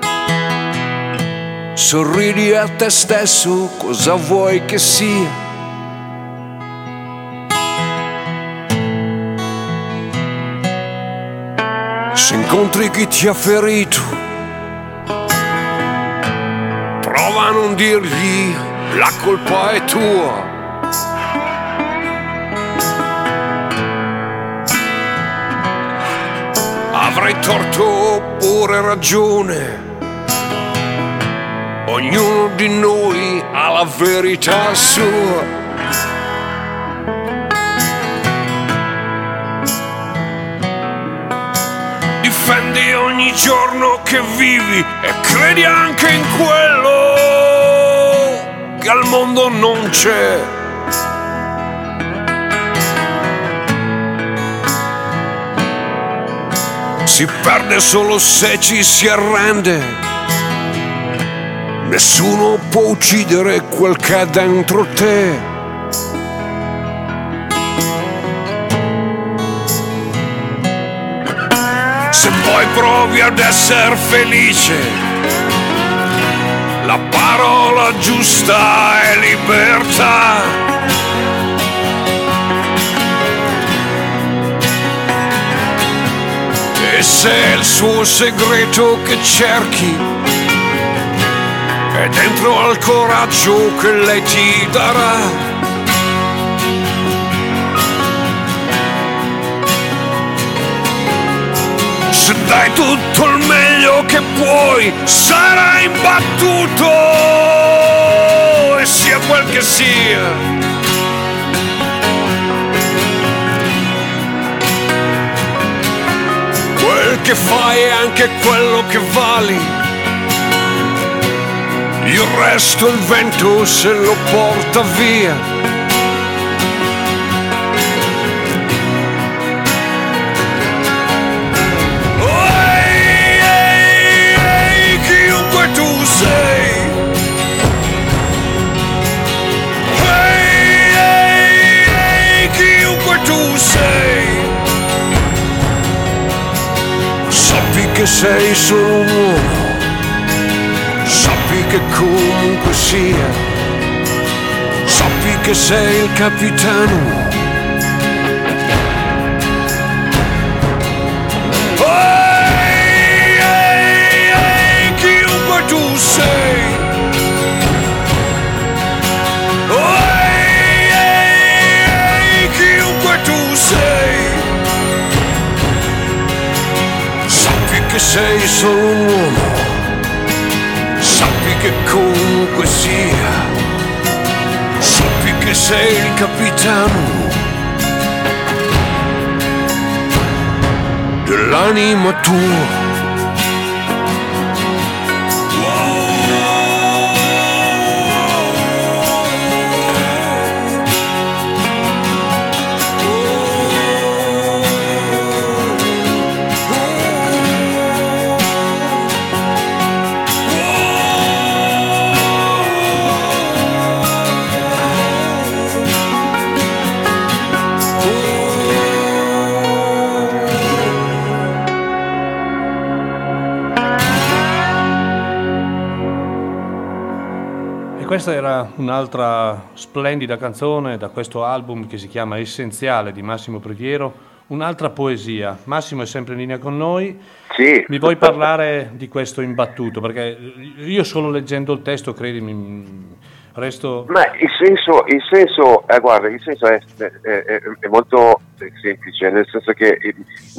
sorridi a te stesso, cosa vuoi che sia? Se incontri chi ti ha ferito, prova a non dirgli la colpa è tua. Avrai torto oppure ragione. Ognuno di noi ha la verità sua. Ogni giorno che vivi e credi anche in quello che al mondo non c'è. Si perde solo se ci si arrende. Nessuno può uccidere quel che è dentro te. Poi provi ad essere felice, la parola giusta è libertà. E se il suo segreto che cerchi è dentro al coraggio che lei ti darà. Dai tutto il meglio che puoi, sarai imbattuto e sia quel che sia. Quel che fai è anche quello che vali. Il resto il vento se lo porta via. Sei solo. Sappi che comunque sia. Sappi che sei il capitano. Ehi, ehi, ehi, chiunque tu sei. Sei solo un uomo, sappi che comunque sia, sappi che sei il capitano. Dell'anima tua. Questa era un'altra splendida canzone da questo album che si chiama Essenziale di Massimo Preghiero, un'altra poesia. Massimo è sempre in linea con noi. Sì. Mi vuoi parlare di questo imbattuto? Perché io solo leggendo il testo, credimi, resto... Ma il senso, il senso, eh, guarda, il senso è, è- è- è molto semplice, nel senso che eh,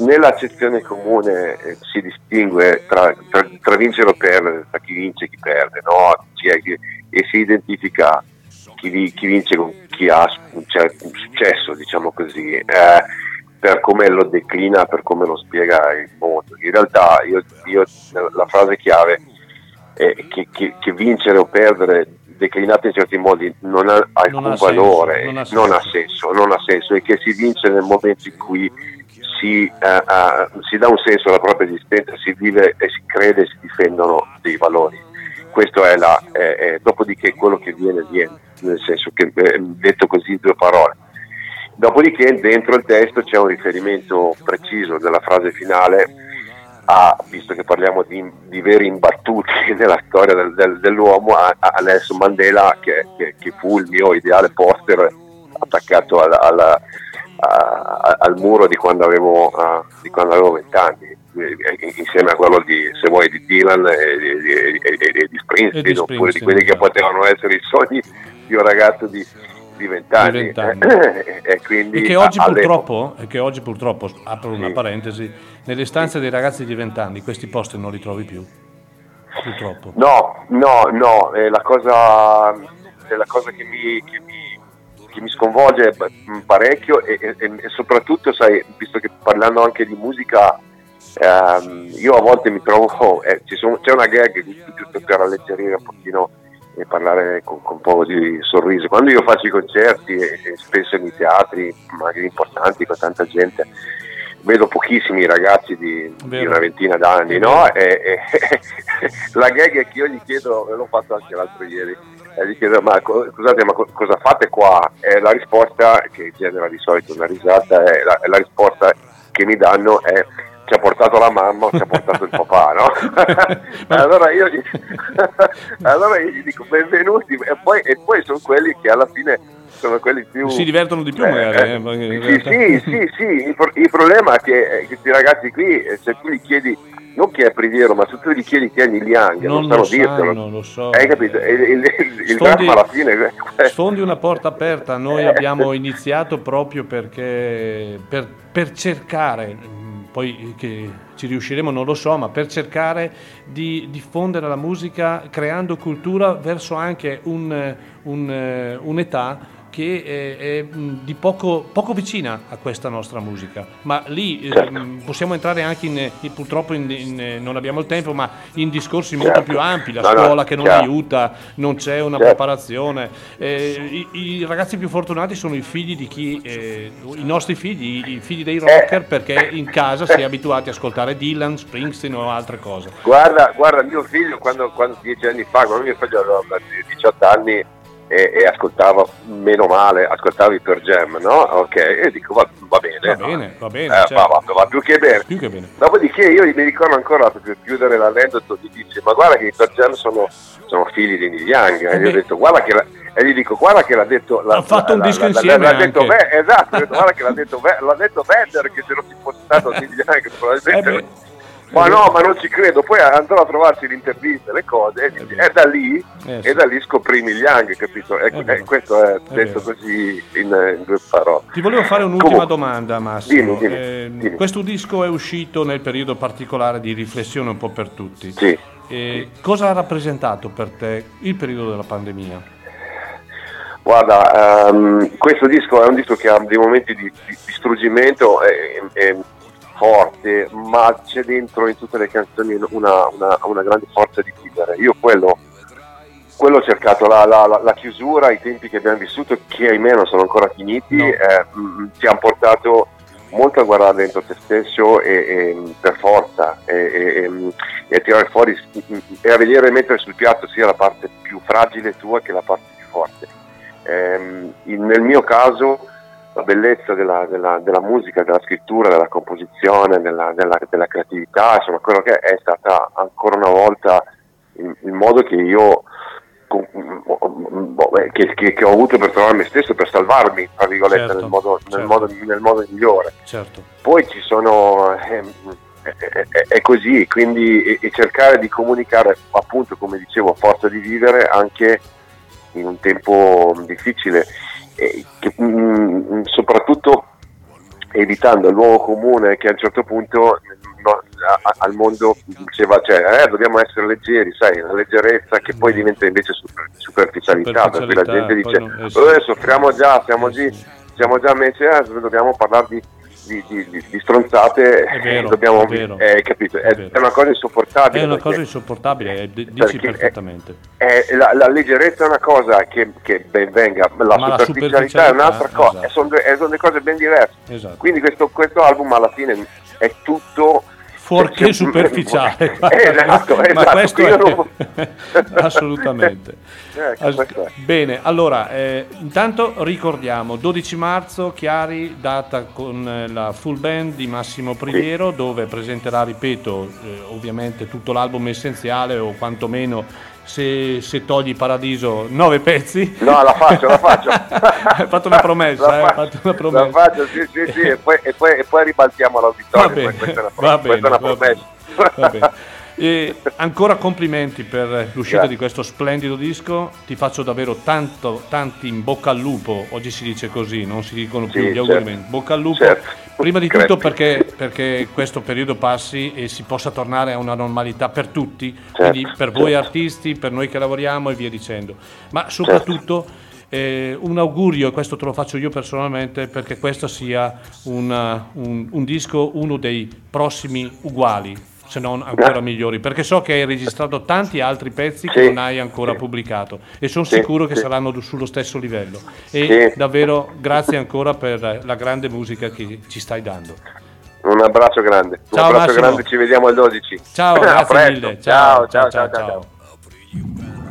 nell'accezione comune eh, si distingue tra, tra- tra vincere o perdere, tra chi vince e chi perde, no? Cioè, chi- e si identifica chi, vi- chi vince con chi ha un certo successo, diciamo così, eh, per come lo declina, per come lo spiega il mondo. In realtà io, io la frase chiave eh, che, che- che vincere o perdere declinate in certi modi non ha alcun Non ha senso, valore, non ha non ha senso. senso, non ha senso e che si vince nel momento in cui si, eh, eh, si dà un senso alla propria esistenza, si vive e si crede e si difendono dei valori. Questo è la, è- è- dopodiché quello che viene viene, nel senso che eh, detto così in due parole. Dopodiché dentro il testo c'è un riferimento preciso della frase finale a, visto che parliamo di, di veri imbattuti nella storia del- del- dell'uomo, a, a Nelson Mandela che, che- che fu il mio ideale poster attaccato al, al- al muro di quando avevo ah, di quando avevo 20 anni, eh, insieme a quello di, se vuoi, di Dylan e di, e- e- e di Springsteen, E di oppure di quelli che esatto. potevano essere i sogni di un ragazzo di, di 20 anni. Di 20 anni. e, quindi E che oggi purtroppo, e che oggi purtroppo, apro una Sì. parentesi, nelle stanze dei ragazzi di 20 anni questi posti non li trovi più. Purtroppo. No, no, no, è la cosa, è la cosa che, mi, che mi- che mi sconvolge parecchio e, e- e soprattutto, sai, visto che parlando anche di musica, ehm, io a volte mi trovo, eh, ci sono- c'è una gag, giusto per alleggerire un pochino e parlare con, con un po' di sorriso. Quando io faccio i concerti e, e spesso nei teatri, magari importanti, con tanta gente, vedo pochissimi ragazzi di, di una ventina d'anni, no? E, e- la gag è che io gli chiedo, l'ho fatto anche l'altro ieri, e gli chiedo, ma co- scusate, ma co- cosa fate qua? E la risposta, che genera di solito una risata, è la, è la risposta che mi danno è ci ha portato la mamma o ci ha portato il papà, no? allora, io gli, allora io gli dico benvenuti e poi, e poi sono quelli che alla fine sono quelli più... Si divertono di più Eh, magari. eh, eh, sì, sì, sì, sì, il, pro- il problema è che eh, questi ragazzi qui, eh, se tu gli chiedi, non chi è Priviero, ma se tu gli chiedi chi è Neil Young, non, Non lo dirtelo. sanno, lo so. Hai capito? Il, il, il, Sfondi- alla fine... Sfondi una porta aperta, noi abbiamo iniziato proprio perché per, per cercare, poi che ci riusciremo non lo so, ma per cercare di diffondere la musica creando cultura verso anche un, eh, un, eh, un'età che è, è, mh, di poco, poco vicina a questa nostra musica. Ma lì eh, Certo. mh, possiamo entrare anche in, purtroppo in, in- eh, non abbiamo il tempo, ma in discorsi molto Certo. più ampi, la No, no, scuola che non chiaro. aiuta, non c'è una Certo. preparazione. Eh, i, i ragazzi più fortunati sono i figli di chi, eh, i nostri figli, i figli dei rocker, perché in casa si è abituati a ascoltare Dylan, Springsteen o altre cose. Guarda, guarda, mio figlio quando, quando dieci anni fa, quando mio figlio aveva 18 anni e, e ascoltava meno male, ascoltava i per Jam, no? Ok, e dico va, va bene. Va no? bene, va bene, Eh, certo. va, va- va più che bene. Più che bene. Dopodiché io mi ricordo ancora per chiudere l'aneddoto, gli dice ma guarda che i per Jam sono, sono figli di Neil Young, e, Eh gli ho beh. detto, guarda che la- e gli dico guarda che l'ha detto Ha fatto un disco insieme l'ha detto. Ve- esatto, guarda che l'ha detto, l'ha detto Vedder che se non ci fosse stato Neil Young probabilmente Eh beh. Ma no, ma non ci credo. Poi andrò a trovarsi l'intervista, le cose, e, dici, e da lì, Eh, sì. e da lì scopri Neil Young, capito? E, È vero. e questo è, È detto così in, in due parole. Ti volevo fare un'ultima Comunque, domanda, Massimo. Dimmi, dimmi, Eh, dimmi. Questo disco è uscito nel periodo particolare di riflessione un po' per tutti. Sì. Eh, cosa ha rappresentato per te il periodo della pandemia? Guarda, ehm, questo disco è un disco che ha dei momenti di, di- di struggimento eh, eh, forte, ma c'è dentro in tutte le canzoni una, una- una grande forza di vivere. Io quello, quello ho cercato, la, la- la- chiusura, i tempi che abbiamo vissuto, che ahimè non sono ancora finiti, eh, mm, ti hanno portato molto a guardare dentro te stesso e, e, per forza e, e- e- a tirare fuori e a vedere e mettere sul piatto sia la parte più fragile tua che la parte più forte. In- nel mio caso la bellezza della, della- della musica, della scrittura, della composizione, della, della- della creatività, insomma quello che è, stata ancora una volta il, il modo che io boh, che, che- che ho avuto per trovare me stesso, per salvarmi, tra virgolette, Certo, nel, modo, nel, certo. modo, nel modo migliore. Certo. Poi ci sono, ehm, è, è- è così, quindi e, e cercare di comunicare, appunto, come dicevo, a forza di vivere anche in un tempo difficile, e che, mm, soprattutto evitando il luogo comune che a un certo punto no, a- al mondo diceva cioè, eh, dobbiamo essere leggeri, sai, la leggerezza che poi diventa invece super- superficialità, per cui la gente Superficialità, dice non- eh. "Eh, soffriamo già, siamo, già, siamo già invece, eh, dobbiamo parlare di, di- di- di- stronzate, È vero, eh, dobbiamo, è vero. eh, capito? È, È vero. è una cosa insopportabile. È una cosa insopportabile, eh, dici perfettamente. la, la leggerezza è una cosa che, che ben venga, la Ma la superficialità è un'altra superficialità, cosa, esatto. sono due, sono due cose ben diverse. Esatto. Quindi questo, questo album alla fine è tutto... Fuorché superficiale. guarda, esatto, ma esatto, questo io è non- assolutamente. Ecco, As- questo. Bene, allora, eh, intanto ricordiamo 12 marzo, Chiari, data con eh, la full band di Massimo Priviero, dove presenterà, ripeto, eh, ovviamente tutto l'album essenziale o quantomeno se, se togli Paradiso, nove pezzi. No, la faccio, la faccio. Hai fatto una promessa, La eh, fa- hai fatto una promessa. La faccio, sì, sì, sì, e poi, e poi, e poi ribaltiamo Va l'auditorio. bene, poi questa è una, va questa è bene, una va promessa. Va bene. E ancora complimenti per l'uscita Grazie. di questo splendido disco. Ti faccio davvero tanto, tanti in bocca al lupo. Oggi si dice così, non si dicono più Sì, gli auguri. certo. Bocca al lupo. Certo. Prima di Grazie. tutto perché, perché questo periodo passi e si possa tornare a una normalità per tutti, quindi per voi certo. artisti, per noi che lavoriamo e via dicendo. Ma soprattutto eh, un augurio, e questo te lo faccio io personalmente, perché questo sia una- un, un disco, uno dei prossimi uguali, se non ancora migliori, perché so che hai registrato tanti altri pezzi che Sì, non hai ancora sì. pubblicato e sono Sì, sicuro che saranno sullo stesso livello. E davvero grazie ancora per la grande musica che ci stai dando. Un abbraccio grande. Un Ciao, abbraccio Massimo. grande, ci vediamo al 12. Ciao, grazie mille. ciao, ciao, ciao. ciao. ciao. Thank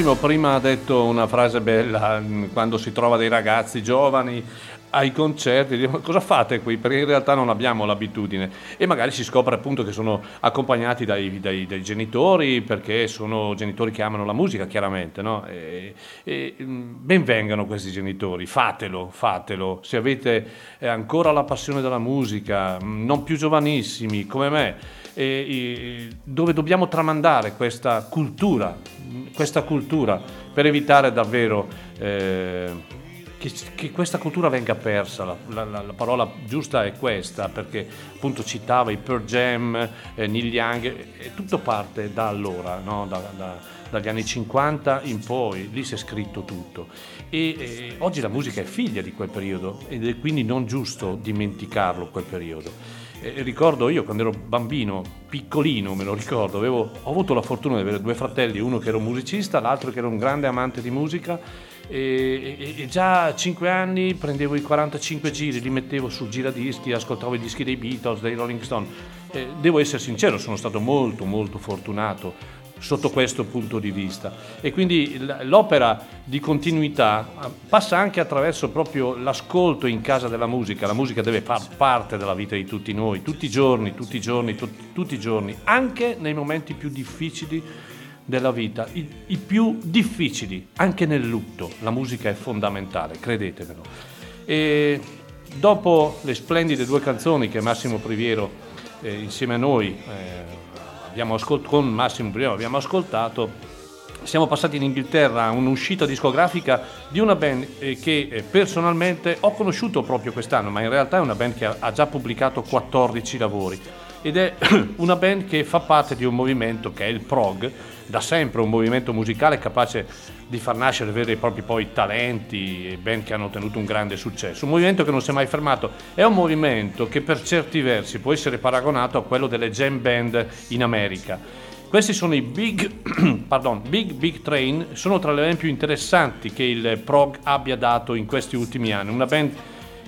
Massimo prima ha detto una frase bella mm, quando si trova dei ragazzi giovani ai concerti, dico, "Ma cosa fate qui? Perché in realtà non abbiamo l'abitudine e magari si scopre appunto che sono accompagnati dai, dai- dai genitori perché sono genitori che amano la musica chiaramente, no? E, e, mm, ben vengano questi genitori, fatelo, fatelo, se avete eh, ancora la passione della musica, mm, non più giovanissimi come me, e- e- dove dobbiamo tramandare questa cultura, questa cultura per evitare davvero eh, che, che questa cultura venga persa. La, la- la- la parola giusta è questa, perché appunto citava i Pearl Jam, eh, Neil Young, e tutto parte da allora, no? Da- da- dagli anni 50 in poi, lì si è scritto tutto. E, e oggi la musica è figlia di quel periodo ed è quindi non giusto dimenticarlo quel periodo. E ricordo io quando ero bambino, piccolino me lo ricordo, avevo, ho avuto la fortuna di avere due fratelli, uno che era un musicista, l'altro che era un grande amante di musica e, e- e già a 5 anni prendevo i 45 giri, li mettevo sul giradischi, ascoltavo i dischi dei Beatles, dei Rolling Stone. Eh, devo essere sincero, sono stato molto molto fortunato sotto questo punto di vista. E quindi l'opera di continuità eh, passa anche attraverso proprio l'ascolto in casa della musica. La musica deve far parte della vita di tutti noi tutti i giorni tutti i giorni tut- tutti i giorni anche nei momenti più difficili della vita. I, i più difficili anche nel lutto la musica è fondamentale credetemelo. E dopo le splendide due canzoni che Massimo Priviero eh, insieme a noi eh, abbiamo ascolt- con Massimo Priviero abbiamo ascoltato, siamo passati in Inghilterra a un'uscita discografica di una band eh, che eh, personalmente ho conosciuto proprio quest'anno, ma in realtà è una band che ha già pubblicato 14 lavori ed è una band che fa parte di un movimento che è il prog, da sempre un movimento musicale capace di far nascere veri e propri poi talenti e band che hanno ottenuto un grande successo. Un movimento che non si è mai fermato, è un movimento che per certi versi può essere paragonato a quello delle jam band in America. Questi sono i Big, pardon, Big Big Train, sono tra le band più interessanti che il prog abbia dato in questi ultimi anni. Una band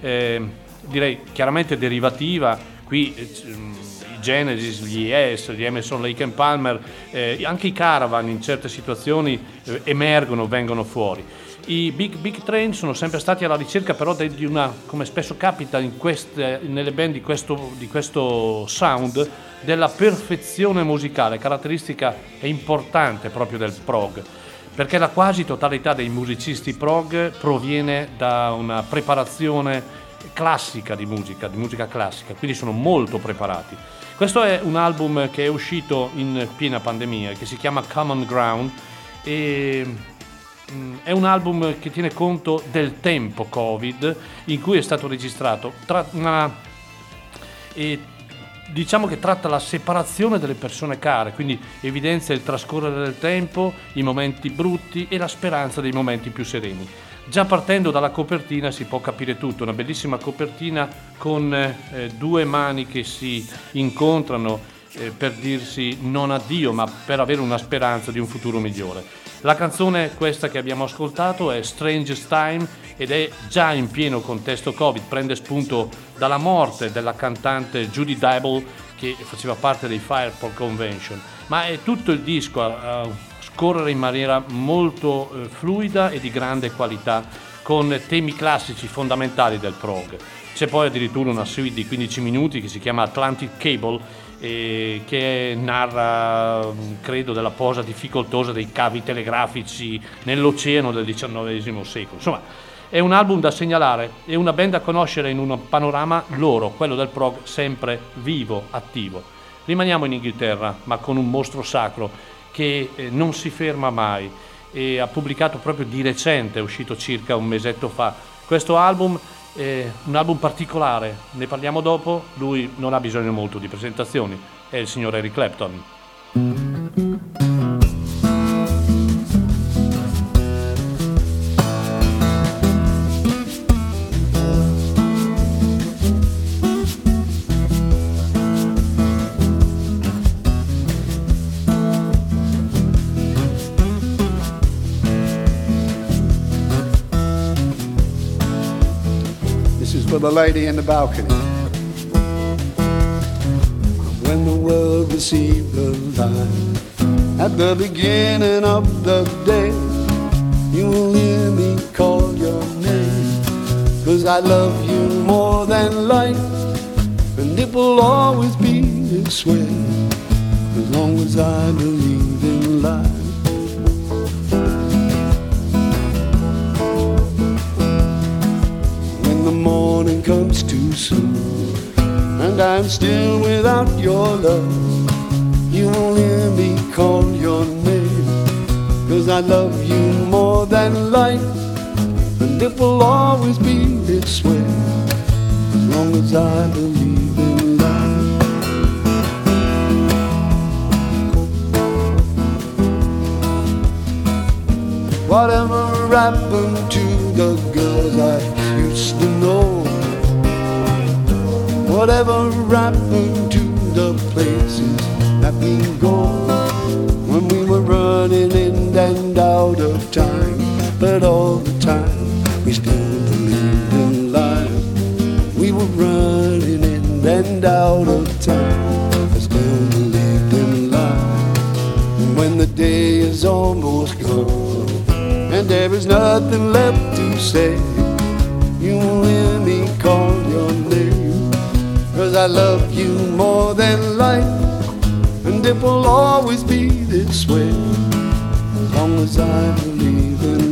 eh, direi chiaramente derivativa, qui eh, Genesis, gli Yes, gli Emerson, Lake and Palmer, eh, anche i Caravan in certe situazioni eh, emergono, vengono fuori. I Big Big Train sono sempre stati alla ricerca però di una, come spesso capita queste- nelle band di questo, di questo sound, della perfezione musicale, caratteristica importante proprio del prog, perché la quasi totalità dei musicisti prog proviene da una preparazione classica di musica, di musica classica, quindi sono molto preparati. Questo è un album che è uscito in piena pandemia, che si chiama Common Ground e mm, è un album che tiene conto del tempo Covid in cui è stato registrato. Tra una, e diciamo che tratta la separazione delle persone care, quindi evidenzia il trascorrere del tempo, i momenti brutti e la speranza dei momenti più sereni. Già partendo dalla copertina si può capire tutto, una bellissima copertina con eh, due mani che si incontrano eh, per dirsi non addio, ma per avere una speranza di un futuro migliore. La canzone questa che abbiamo ascoltato è Strangest Time ed è già in pieno contesto Covid, prende spunto dalla morte della cantante Judy Dybel che faceva parte dei Fireport Convention, ma è tutto il disco a, a scorrere in maniera molto eh, fluida e di grande qualità con temi classici fondamentali del prog. C'è poi addirittura una suite di 15 minuti che si chiama Atlantic Cable e che narra, credo, della posa difficoltosa dei cavi telegrafici nell'oceano del XIX secolo. Insomma, è un album da segnalare e una band da conoscere in un panorama loro, quello del prog, sempre vivo, attivo. Rimaniamo in Inghilterra, ma con un mostro sacro che eh, non si ferma mai e ha pubblicato proprio di recente, è uscito circa un mesetto fa. Questo album è un album particolare, ne parliamo dopo, lui non ha bisogno molto di presentazioni, è il signor Eric Clapton. The lady in the balcony. When the world received the light at the beginning of the day, you will hear me call your name. Cause I love you more than life, and it will always be this way. As long as I believe in life. Morning comes too soon and I'm still without your love. You won't hear me call your name, cause I love you more than life, and it will always be this way as long as I believe in life. Whatever happened to the girls I used to know? Whatever happened to the places that we go when we were running in and out of time? But all the time we still believed in life. We were running in and out of time, but still believed in life. And when the day is almost gone and there is nothing left to say, you hear me call your name. Cause I love you more than life, and it will always be this way as long as I believe in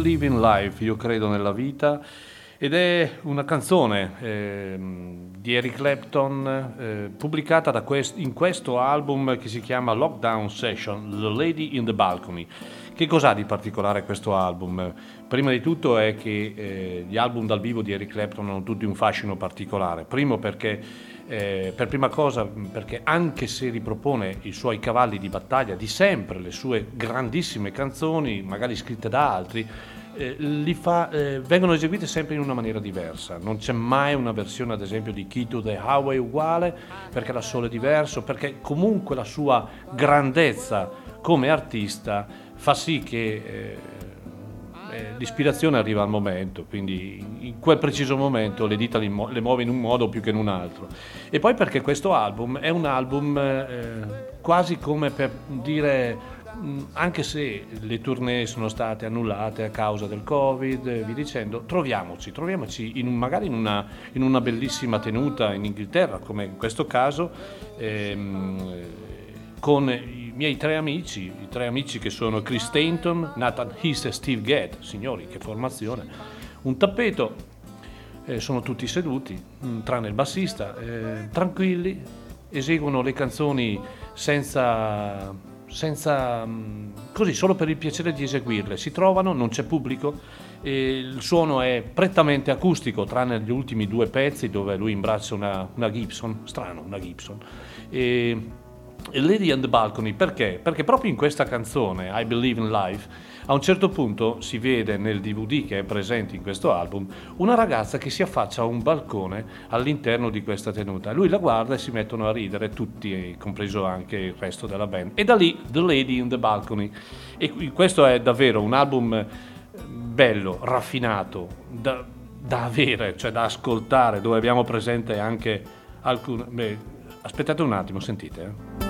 Believe in Life, io credo nella vita, ed è una canzone ehm, di Eric Clapton eh, pubblicata quest- in questo album che si chiama Lockdown Session, The Lady in the Balcony. Che cos'ha di particolare questo album? Prima di tutto è che eh, gli album dal vivo di Eric Clapton hanno tutti un fascino particolare. Primo perché, eh, per prima cosa, perché anche se ripropone i suoi cavalli di battaglia di sempre, le sue grandissime canzoni, magari scritte da altri, eh, fa, eh, vengono eseguite sempre in una maniera diversa. Non c'è mai una versione, ad esempio, di Key to the Highway uguale, perché l'assolo è diverso, perché comunque la sua grandezza come artista fa sì che eh, eh, l'ispirazione arriva al momento, quindi in quel preciso momento le dita le muove in un modo più che in un altro. E poi perché questo album è un album eh, quasi come per dire, anche se le tournée sono state annullate a causa del Covid, e vi dicendo, troviamoci, troviamoci in magari in una, in una bellissima tenuta in Inghilterra, come in questo caso. ehm, con miei tre amici, i tre amici che sono Chris Stanton, Nathan Heath e Steve Gadd, signori che formazione, un tappeto, eh, sono tutti seduti, mm, tranne il bassista, eh, tranquilli, eseguono le canzoni senza, senza mm, così, solo per il piacere di eseguirle, si trovano, non c'è pubblico, il suono è prettamente acustico, tranne gli ultimi due pezzi dove lui imbraccia una, una Gibson, strano, una Gibson. E Lady and the Balcony perché? Perché proprio in questa canzone, I Believe in Life, a un certo punto si vede nel DVD che è presente in questo album una ragazza che si affaccia a un balcone all'interno di questa tenuta. Lui la guarda e si mettono a ridere tutti, compreso anche il resto della band. E da lì The Lady in the Balcony. E questo è davvero un album eh, bello, raffinato, da, da avere, cioè da ascoltare, dove abbiamo presente anche alcune... beh, aspettate un attimo, sentite.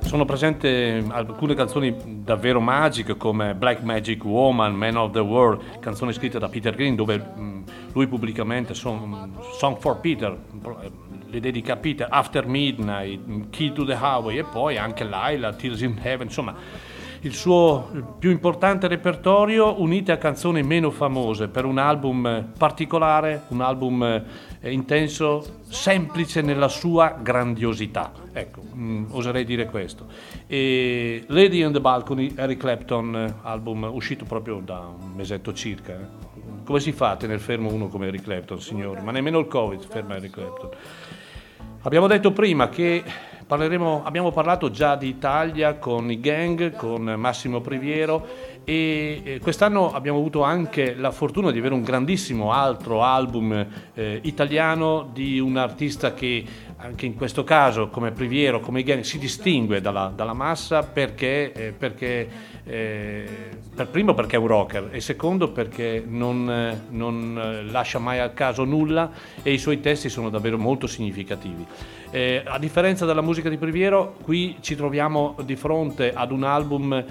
Sono presenti alcune canzoni davvero magiche come Black Magic Woman, Man of the World, canzoni scritte da Peter Green dove mh, lui pubblicamente son- Song for Peter eh, le dedica a Peter, After Midnight, mh, Key to the Highway e poi anche Laila, Tears in Heaven, insomma il suo più importante repertorio unite a canzoni meno famose per un album eh, particolare, un album eh, intenso, semplice nella sua grandiosità. Ecco, mm, oserei dire questo. E Lady and the Balcony, Eric Clapton, eh, album uscito proprio da un mesetto circa. eh. Come si fa a tenere fermo uno come Eric Clapton, signori? Ma nemmeno il Covid ferma Eric Clapton. Abbiamo detto prima che parleremo, abbiamo parlato già di Italia con i gang, con Massimo Priviero e eh, quest'anno abbiamo avuto anche la fortuna di avere un grandissimo altro album eh, italiano di un artista che anche in questo caso come Priviero, come gang, si distingue dalla, dalla massa perché, eh, perché eh, per primo perché è un rocker e secondo perché non, eh, non, eh, lascia mai al caso nulla e i suoi testi sono davvero molto significativi. A differenza della musica di Priviero, qui ci troviamo di fronte ad un album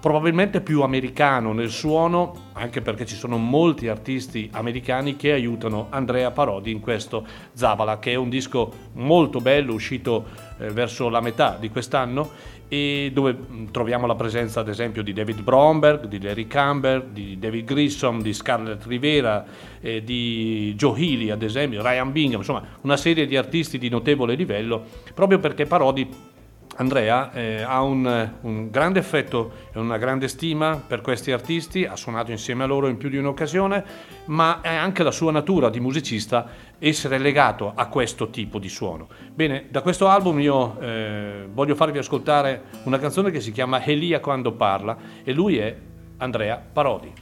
probabilmente più americano nel suono, anche perché ci sono molti artisti americani che aiutano Andrea Parodi in questo Zabala, che è un disco molto bello, uscito eh, verso la metà di quest'anno e dove mh, troviamo la presenza ad esempio di David Bromberg, di Larry Camber, di David Grissom, di Scarlett Rivera, eh, di Joe Healy ad esempio, Ryan Bingham, insomma una serie di artisti di notevole livello, proprio perché Parodi Andrea eh, ha un, un, grande affetto e una grande stima per questi artisti, ha suonato insieme a loro in più di un'occasione, ma è anche la sua natura di musicista essere legato a questo tipo di suono. Bene, da questo album io eh, voglio farvi ascoltare una canzone che si chiama Elia quando parla e lui è Andrea Parodi.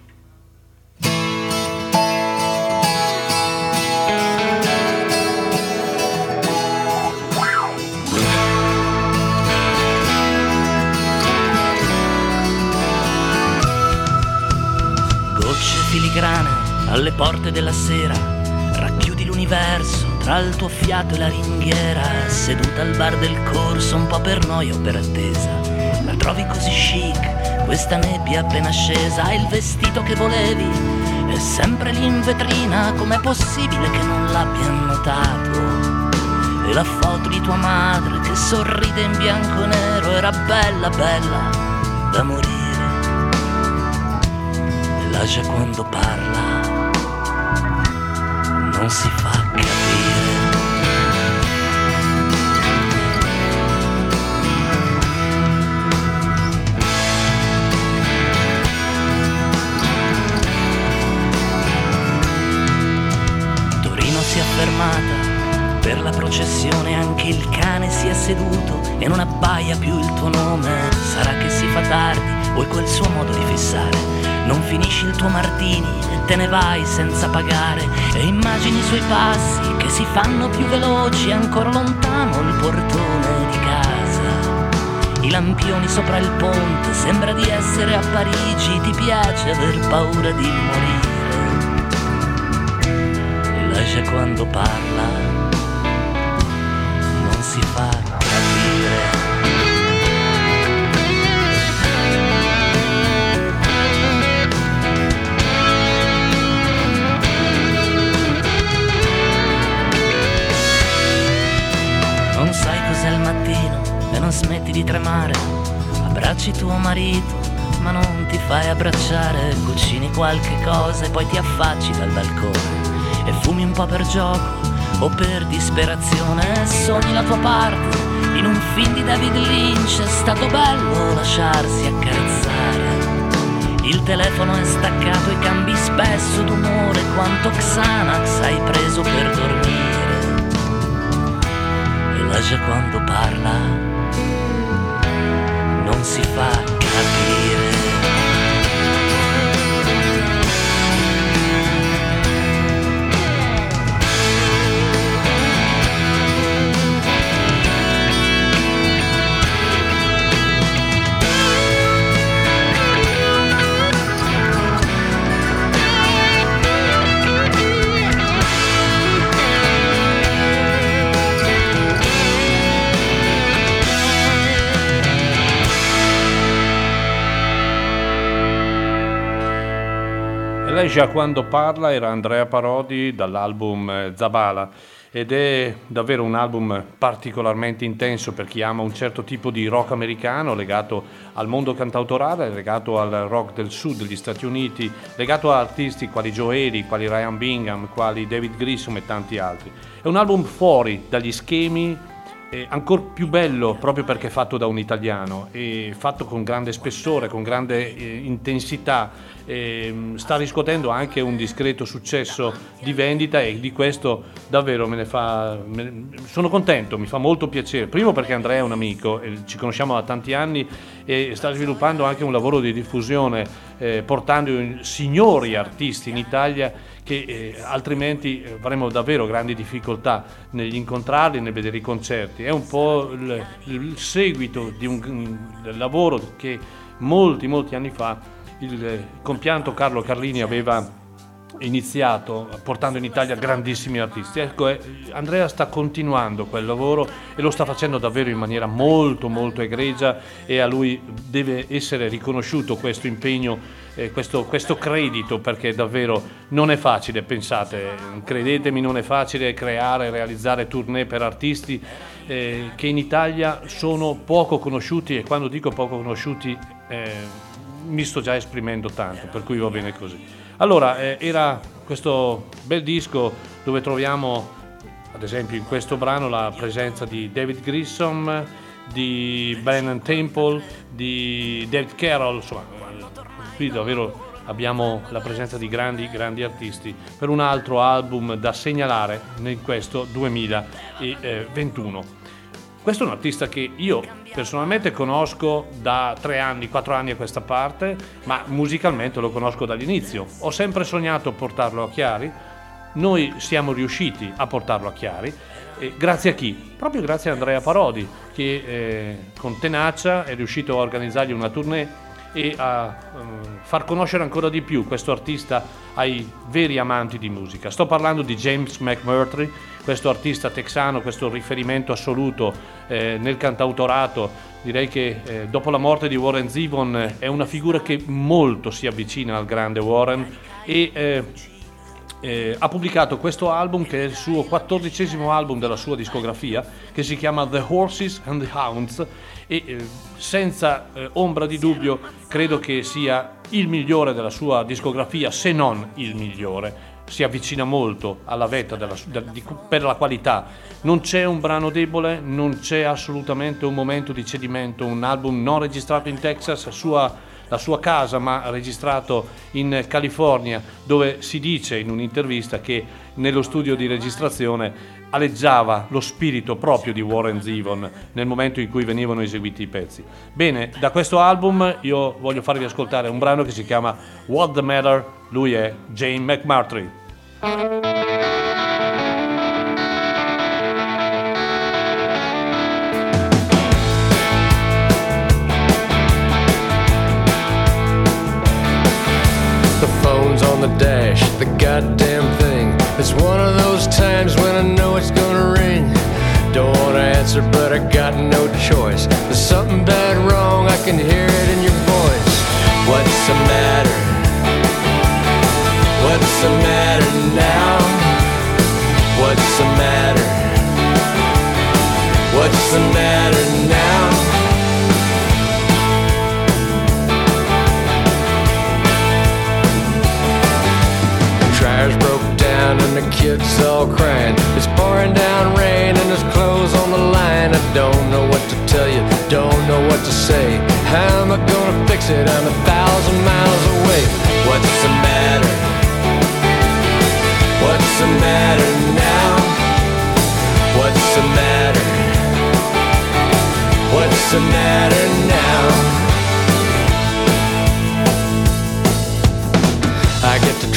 Filigrane alle porte della sera, racchiudi l'universo tra il tuo fiato e la ringhiera, seduta al bar del corso un po' per noia o per attesa. La trovi così chic, questa nebbia appena scesa, hai il vestito che volevi, è sempre lì in vetrina, com'è possibile che non l'abbia notato? E la foto di tua madre che sorride in bianco e nero. Era bella, bella da morire l'Asia quando parla non si fa capire. Torino si è fermata per la processione, anche il cane si è seduto e non abbaia più il tuo nome. Sarà che si fa tardi è quel suo modo di fissare non finisci il tuo martini e te ne vai senza pagare e immagini i suoi passi che si fanno più veloci ancora lontano il portone di casa. I lampioni sopra il ponte, sembra di essere a Parigi, ti piace aver paura di morire. E lascia quando parla, non smetti di tremare. Abbracci tuo marito, ma non ti fai abbracciare. Cucini qualche cosa e poi ti affacci dal balcone. E fumi un po' per gioco o per disperazione. Sogni la tua parte in un film di David Lynch. È stato bello lasciarsi accarezzare. Il telefono è staccato e cambi spesso d'umore. Quanto Xanax hai preso per dormire. E lascia quando parla si fa capire. Lei già quando parla era Andrea Parodi dall'album eh, Zabala ed è davvero un album particolarmente intenso per chi ama un certo tipo di rock americano legato al mondo cantautorale, legato al rock del sud degli Stati Uniti, legato a artisti quali Joe Ely, quali Ryan Bingham, quali David Grissom e tanti altri. È un album fuori dagli schemi eh, ancora più bello proprio perché fatto da un italiano e fatto con grande spessore, con grande eh, intensità ehm, sta riscuotendo anche un discreto successo di vendita e di questo davvero me ne fa me- sono contento, mi fa molto piacere. Primo perché Andrea è un amico, e ci conosciamo da tanti anni e sta sviluppando anche un lavoro di diffusione eh, portando signori artisti in Italia che eh, altrimenti eh, avremmo davvero grandi difficoltà negli incontrarli, nel vedere i concerti. È un po' il, il seguito di un, del lavoro che molti, molti anni fa il eh, compianto Carlo Carlini aveva iniziato portando in Italia grandissimi artisti. Ecco, eh, Andrea sta continuando quel lavoro e lo sta facendo davvero in maniera molto molto egregia e a lui deve essere riconosciuto questo impegno, eh, questo, questo credito perché davvero non è facile, pensate, credetemi non è facile creare e realizzare tournée per artisti che in Italia sono poco conosciuti e quando dico poco conosciuti eh, mi sto già esprimendo tanto, per cui va bene così. Allora, eh, era questo bel disco dove troviamo, ad esempio in questo brano, la presenza di David Grissom, di Brennan Temple, di David Carroll, insomma, qui davvero abbiamo la presenza di grandi, grandi artisti per un altro album da segnalare in questo 2021. Questo è un artista che io personalmente conosco da tre anni, quattro anni a questa parte, ma musicalmente lo conosco dall'inizio. Ho sempre sognato portarlo a Chiari, noi siamo riusciti a portarlo a Chiari, e grazie a chi? Proprio grazie a Andrea Parodi, che eh, con tenacia è riuscito a organizzargli una tournée e a eh, far conoscere ancora di più questo artista ai veri amanti di musica. Sto parlando di James McMurtry, questo artista texano, questo riferimento assoluto eh, nel cantautorato. Direi che eh, dopo la morte di Warren Zevon è una figura che molto si avvicina al grande Warren e eh, eh, ha pubblicato questo album che è il suo quattordicesimo album della sua discografia che si chiama The Horses and the Hounds. E eh, senza eh, ombra di dubbio credo che sia il migliore della sua discografia se non il migliore. Si avvicina molto alla vetta della, da, di, per la qualità. Non c'è un brano debole non c'è assolutamente un momento di cedimento un album non registrato in Texas sua la sua casa ma registrato in California dove si dice in un'intervista che nello studio di registrazione aleggiava lo spirito proprio di Warren Zevon nel momento in cui venivano eseguiti i pezzi. Bene, da questo album io voglio farvi ascoltare un brano che si chiama What the Matter, lui è Jane McMurtry. Times when I know it's gonna ring. Don't wanna answer, but I got no choice. There's something bad wrong, I can hear it in your voice. What's the matter? What's the matter now? What's the matter? What's the matter now? The kids all crying. It's pouring down rain and there's clothes on the line. I don't know what to tell you, don't know what to say. How am I gonna fix it? I'm a thousand miles away. What's the matter? What's the matter now? What's the matter? What's the matter now?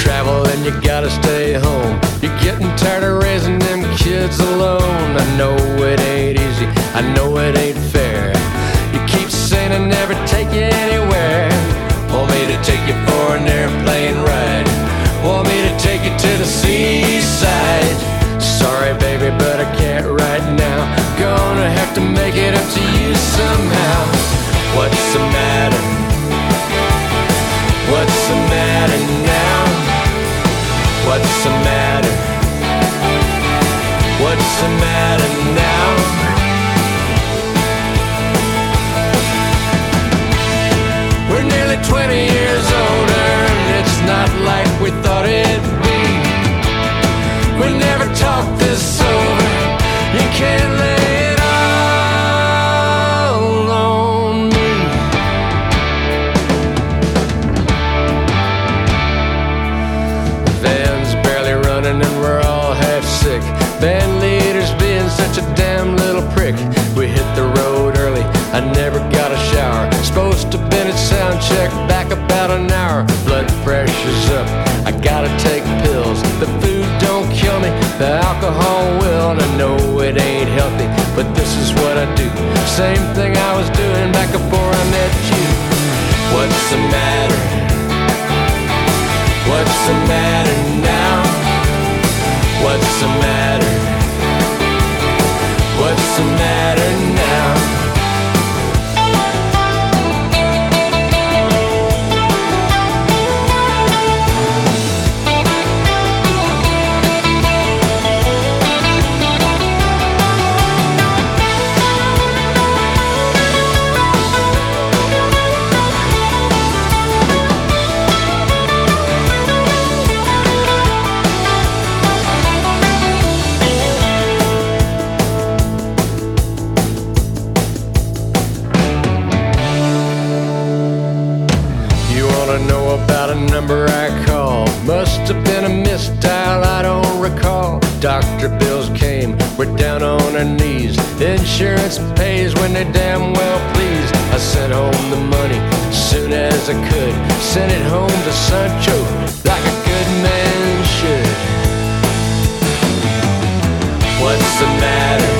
Travel and you gotta stay home. You're getting tired of raising them kids alone. I know it ain't easy, I know it ain't fair. You keep saying I never take you anywhere. Want me to take you for an airplane ride? Want me to take you to the seaside? Sorry, baby, but I can't right now. Gonna have to make it up to you somehow. What's the matter? What's the matter now? We're nearly 20 years older, and it's not like we thought it'd be. We never talked this over. Alcohol will. And I know it ain't healthy, but this is what I do. Same thing I was doing back before I met you. What's the matter? What's the matter now? What's the matter? What's the matter as I could. Sent it home to Sancho like a good man should. What's the matter?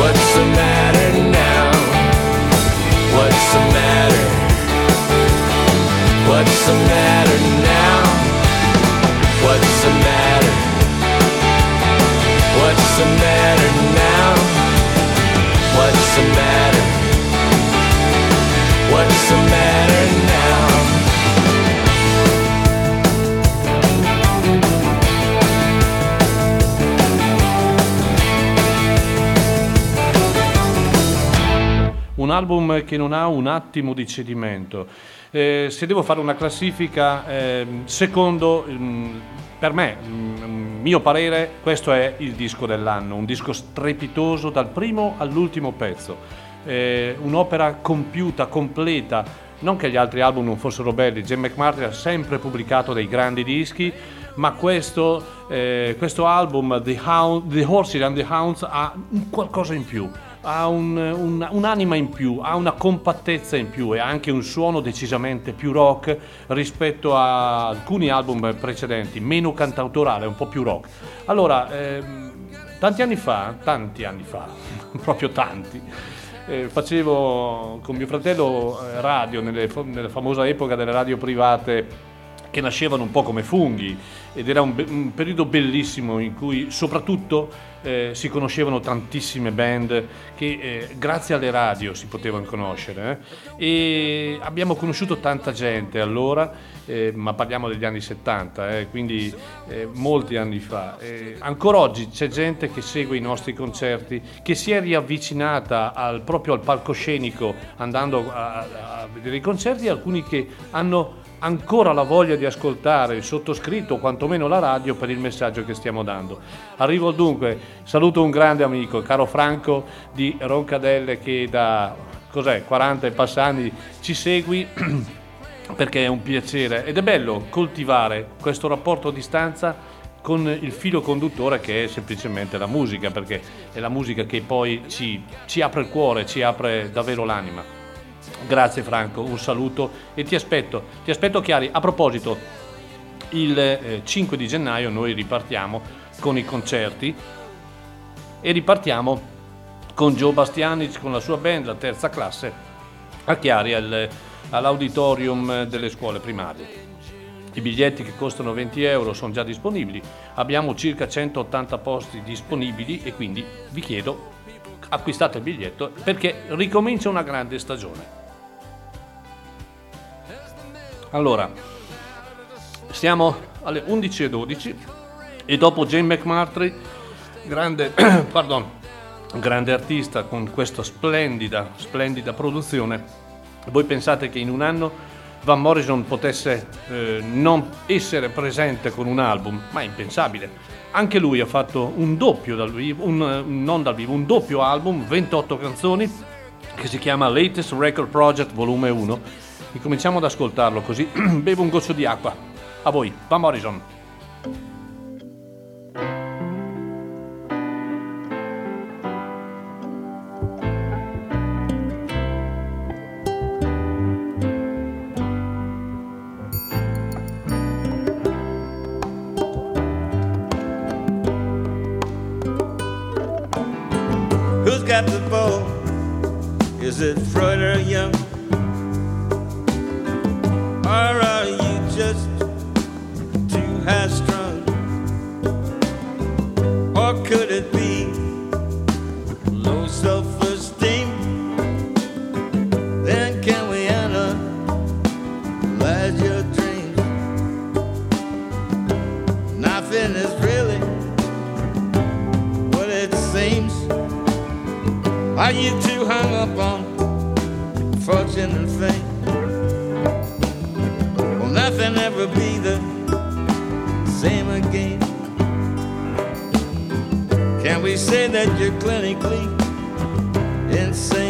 What's the matter now? What's the matter? What's the matter Un album che non ha un attimo di cedimento. Eh, se devo fare una classifica, ehm, secondo, mm, per me, mm, mio parere, questo è il disco dell'anno, un disco strepitoso dal primo all'ultimo pezzo, Eh, un'opera compiuta, completa, non che gli altri album non fossero belli, Jim McMartin ha sempre pubblicato dei grandi dischi, ma questo, eh, questo album, The, Hound, The Horses and the Hounds, ha qualcosa in più ha un- un- un'anima in più, ha una compattezza in più e anche un suono decisamente più rock rispetto a alcuni album precedenti, meno cantautorale, un po' più rock. Allora, ehm, tanti anni fa, tanti anni fa, proprio tanti, eh, facevo con mio fratello eh, radio nelle nella famosa epoca delle radio private che nascevano un po' come funghi ed era un, be- un periodo bellissimo in cui soprattutto eh, si conoscevano tantissime band che eh, grazie alle radio si potevano conoscere eh. e abbiamo conosciuto tanta gente allora eh, ma parliamo degli anni 70 eh, quindi eh, molti anni fa ancora oggi c'è gente che segue i nostri concerti che si è riavvicinata al, proprio al palcoscenico andando a, a vedere i concerti alcuni che hanno ancora la voglia di ascoltare il sottoscritto quantomeno la radio per il messaggio che stiamo dando. Arrivo dunque, saluto un grande amico, caro Franco di Roncadelle che da cos'è, 40 e passani ci segui perché è un piacere ed è bello coltivare questo rapporto a distanza con il filo conduttore che è semplicemente la musica, perché è la musica che poi ci, ci apre il cuore, ci apre davvero l'anima. Grazie Franco, un saluto e ti aspetto, ti aspetto Chiari. A proposito, il eh, 5 di gennaio noi ripartiamo con i concerti e ripartiamo con Joe Bastianic con la sua band, la terza classe, a Chiari al- all'auditorium delle scuole primarie. I biglietti che costano 20 euro sono già disponibili, abbiamo circa 180 posti disponibili e quindi vi chiedo acquistate il biglietto perché ricomincia una grande stagione. Allora, siamo alle 11.12 e dopo Jane McMurtry, grande, pardon, grande artista con questa splendida, splendida produzione, voi pensate che in un anno Van Morrison potesse eh, non essere presente con un album? Ma è impensabile. Anche lui ha fatto un doppio dal vivo, un, non dal vivo, un doppio album, 28 canzoni, che si chiama Latest Record Project Volume 1. Ricominciamo ad ascoltarlo così bevo un goccio di acqua. A voi, Van Morrison. Got the bow? Is it Freud or Young? Are you too hung up on fortune and fame? Will nothing ever be the same again? Can we say that you're clinically insane?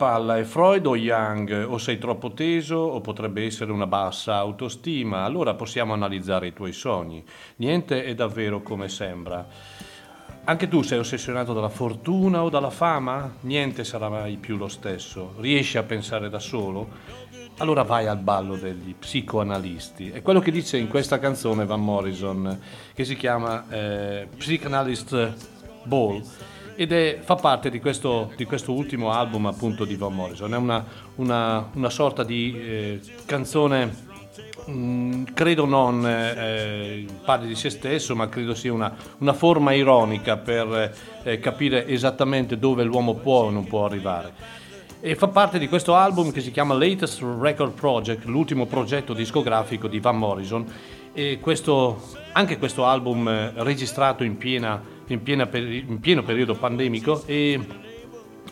palla è Freud o Young? O sei troppo teso o potrebbe essere una bassa autostima? Allora possiamo analizzare i tuoi sogni. Niente è davvero come sembra. Anche tu sei ossessionato dalla fortuna o dalla fama? Niente sarà mai più lo stesso. Riesci a pensare da solo? Allora vai al ballo degli psicoanalisti. È quello che dice in questa canzone Van Morrison, che si chiama eh, Psychanalyst Ball ed è, fa parte di questo, di questo, ultimo album appunto di Van Morrison. È una, una, una sorta di eh, canzone Mm, credo non eh, parli di se stesso, ma credo sia una, una forma ironica per eh, capire esattamente dove l'uomo può o non può arrivare. E fa parte di questo album che si chiama Latest Record Project, l'ultimo progetto discografico di Van Morrison. E questo, anche questo album eh, registrato in, piena, in, peri- in pieno periodo pandemico e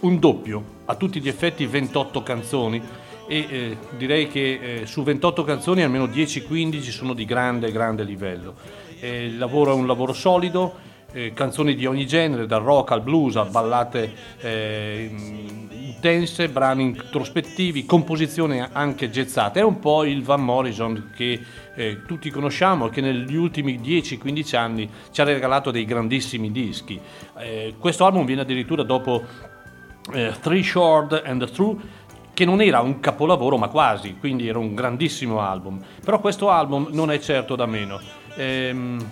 un doppio, a tutti gli effetti 28 canzoni e eh, direi che eh, su 28 canzoni almeno 10-15 sono di grande, grande livello. Eh, il lavoro è un lavoro solido, eh, canzoni di ogni genere, dal rock al blues a ballate eh, intense, brani introspettivi, composizioni anche gezzate. È un po' il Van Morrison che eh, tutti conosciamo e che negli ultimi 10-15 anni ci ha regalato dei grandissimi dischi. questo album viene addirittura dopo Three Short and True che non era un capolavoro ma quasi, quindi era un grandissimo album. Però questo album non è certo da meno. Ehm,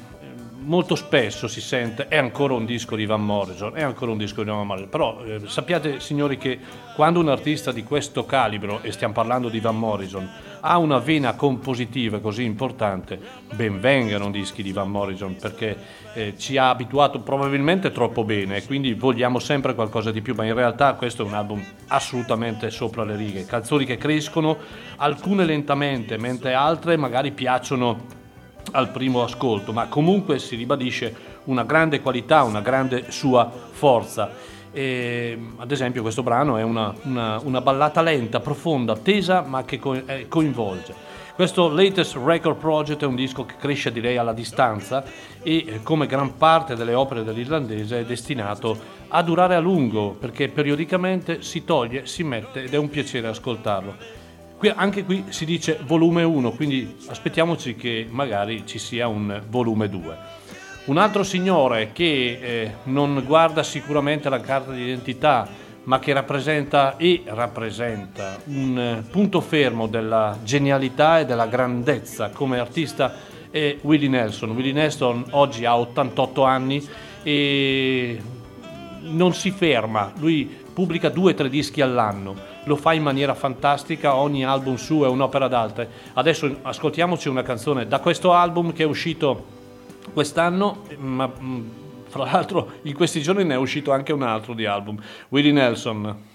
molto spesso si sente è ancora un disco di Van Morrison, è ancora un disco di Van Morrison, però eh, sappiate signori che quando un artista di questo calibro, e stiamo parlando di Van Morrison, ha una vena compositiva così importante, ben vengano dischi di Van Morrison perché eh, ci ha abituato probabilmente troppo bene quindi vogliamo sempre qualcosa di più, ma in realtà questo è un album assolutamente sopra le righe, canzoni che crescono, alcune lentamente, mentre altre magari piacciono al primo ascolto, ma comunque si ribadisce una grande qualità, una grande sua forza. E, ad esempio questo brano è una, una, una, ballata lenta, profonda, tesa ma che co- eh, coinvolge. Questo latest record project è un disco che cresce direi alla distanza e eh, come gran parte delle opere dell'irlandese è destinato a durare a lungo perché periodicamente si toglie, si mette ed è un piacere ascoltarlo. Qui, anche qui si dice volume 1, quindi aspettiamoci che magari ci sia un volume 2. Un altro signore che eh, non guarda sicuramente la carta d'identità, ma che rappresenta e rappresenta un eh, punto fermo della genialità e della grandezza come artista è Willie Nelson. Willie Nelson oggi ha 88 anni e non si ferma, lui pubblica due o tre dischi all'anno, lo fa in maniera fantastica, ogni album suo è un'opera d'arte. Adesso ascoltiamoci una canzone da questo album che è uscito quest'anno, ma mm, fra l'altro in questi giorni ne è uscito anche un altro di album, Willie Nelson.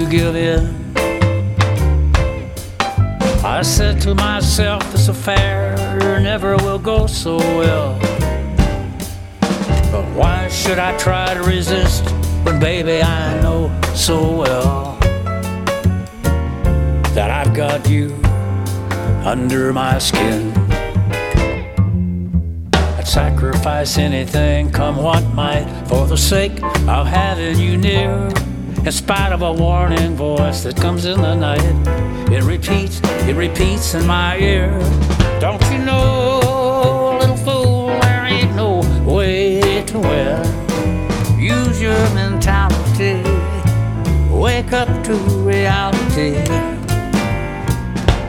To give in. I said to myself, this affair never will go so well. But why should I try to resist when, baby, I know so well that I've got you under my skin? I'd sacrifice anything, come what might, for the sake of having you near. In spite of a warning voice that comes in the night, it repeats, it repeats in my ear. Don't you know, little fool, there ain't no way to win. Use your mentality, wake up to reality.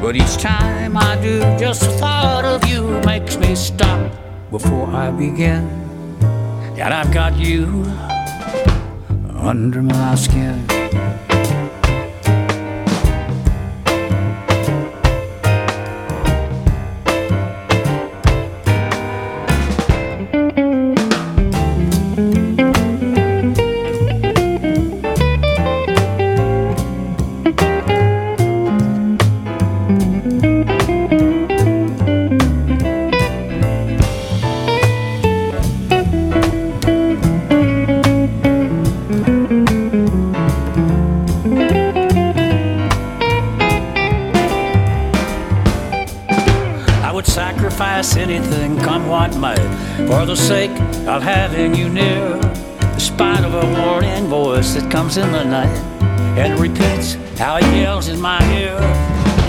But each time I do, just the thought of you makes me stop before I begin. And I've got you under my skin. Night and repeats how he yells in my ear.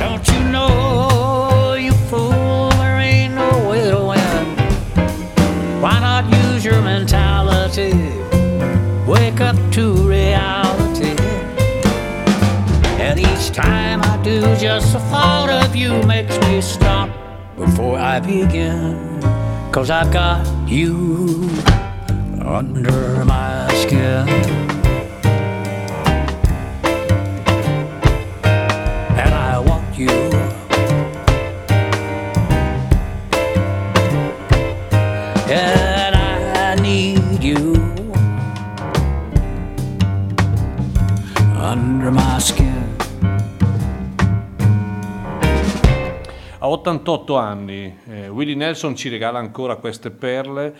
Don't you know, you fool, there ain't no way to win. Why not use your mentality? Wake up to reality. And each time I do, just the thought of you makes me stop before I begin. Cause I've got you Nelson ci regala ancora queste perle.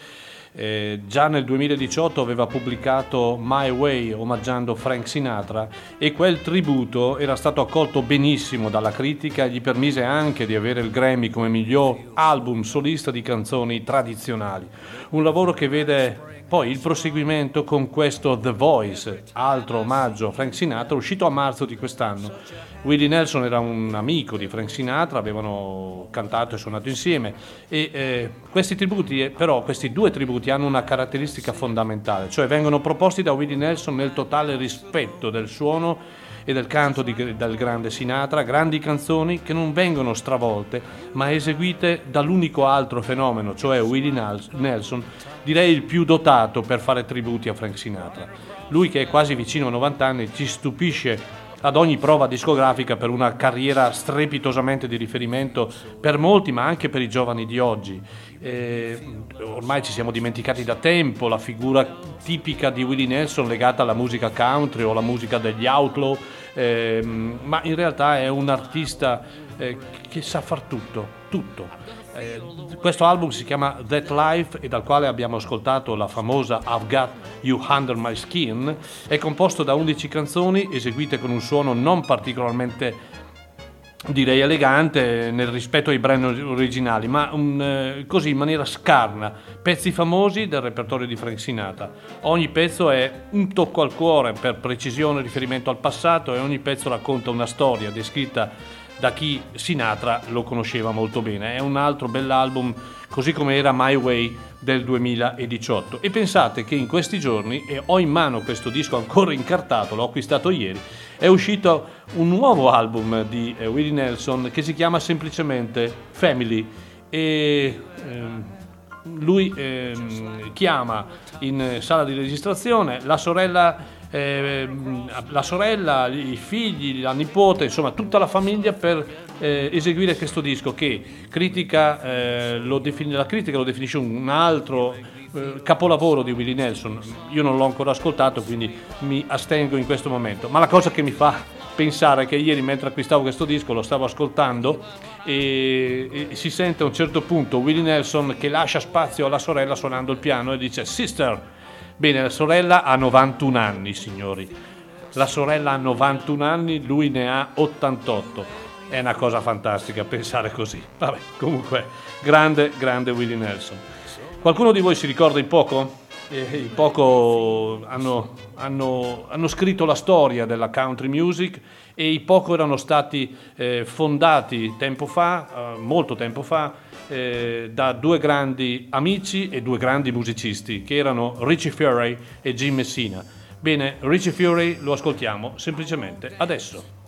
Eh, già nel 2018 aveva pubblicato My Way omaggiando Frank Sinatra e quel tributo era stato accolto benissimo dalla critica e gli permise anche di avere il Grammy come miglior album solista di canzoni tradizionali. Un lavoro che vede poi il proseguimento con questo The Voice, altro omaggio a Frank Sinatra, uscito a marzo di quest'anno. Willie Nelson era un amico di Frank Sinatra, avevano cantato e suonato insieme e eh, questi tributi, eh, però questi due tributi hanno una caratteristica fondamentale, cioè vengono proposti da Willie Nelson nel totale rispetto del suono e del canto di- del grande Sinatra, grandi canzoni che non vengono stravolte ma eseguite dall'unico altro fenomeno, cioè Willie Nelson, direi il più dotato per fare tributi a Frank Sinatra. Lui che è quasi vicino a 90 anni ci stupisce ad ogni prova discografica per una carriera strepitosamente di riferimento per molti, ma anche per i giovani di oggi. Eh, ormai ci siamo dimenticati da tempo la figura tipica di Willie Nelson legata alla musica country o alla musica degli outlaw, ehm, ma in realtà è un artista eh, che sa far tutto, tutto. Eh, questo album si chiama That Life e dal quale abbiamo ascoltato la famosa I've Got You Under My Skin. È composto da 11 canzoni eseguite con un suono non particolarmente direi elegante nel rispetto ai brani originali, ma un, eh, così in maniera scarna, pezzi famosi del repertorio di Frank Sinatra. Ogni pezzo è un tocco al cuore per precisione, riferimento al passato e ogni pezzo racconta una storia descritta da chi Sinatra lo conosceva molto bene. È un altro bell'album, così come era My Way del 2018. E pensate che in questi giorni, e ho in mano questo disco ancora incartato, l'ho acquistato ieri, è uscito un nuovo album di eh, Willie Nelson che si chiama semplicemente Family e ehm, lui ehm, chiama in sala di registrazione la sorella, ehm, la sorella, i figli, la nipote, insomma tutta la famiglia per eh, eseguire questo disco che critica, eh, lo defini- la critica lo definisce un altro eh, capolavoro di Willie Nelson. Io non l'ho ancora ascoltato, quindi mi astengo in questo momento. Ma la cosa che mi fa pensare è che ieri mentre acquistavo questo disco lo stavo ascoltando e, e si sente a un certo punto Willie Nelson che lascia spazio alla sorella suonando il piano e dice Sister. Bene, la sorella ha 91 anni, signori. La sorella ha 91 anni, lui ne ha 88. È una cosa fantastica pensare così. Vabbè, comunque, grande, grande Willie Nelson. Qualcuno di voi si ricorda il poco? Eh, il poco hanno, hanno- hanno scritto la storia della country music e i poco erano stati eh, fondati tempo fa, eh, molto tempo fa, eh, da due grandi amici e due grandi musicisti che erano Richie Fury e Jim Messina. Bene, Richie Fury lo ascoltiamo semplicemente adesso.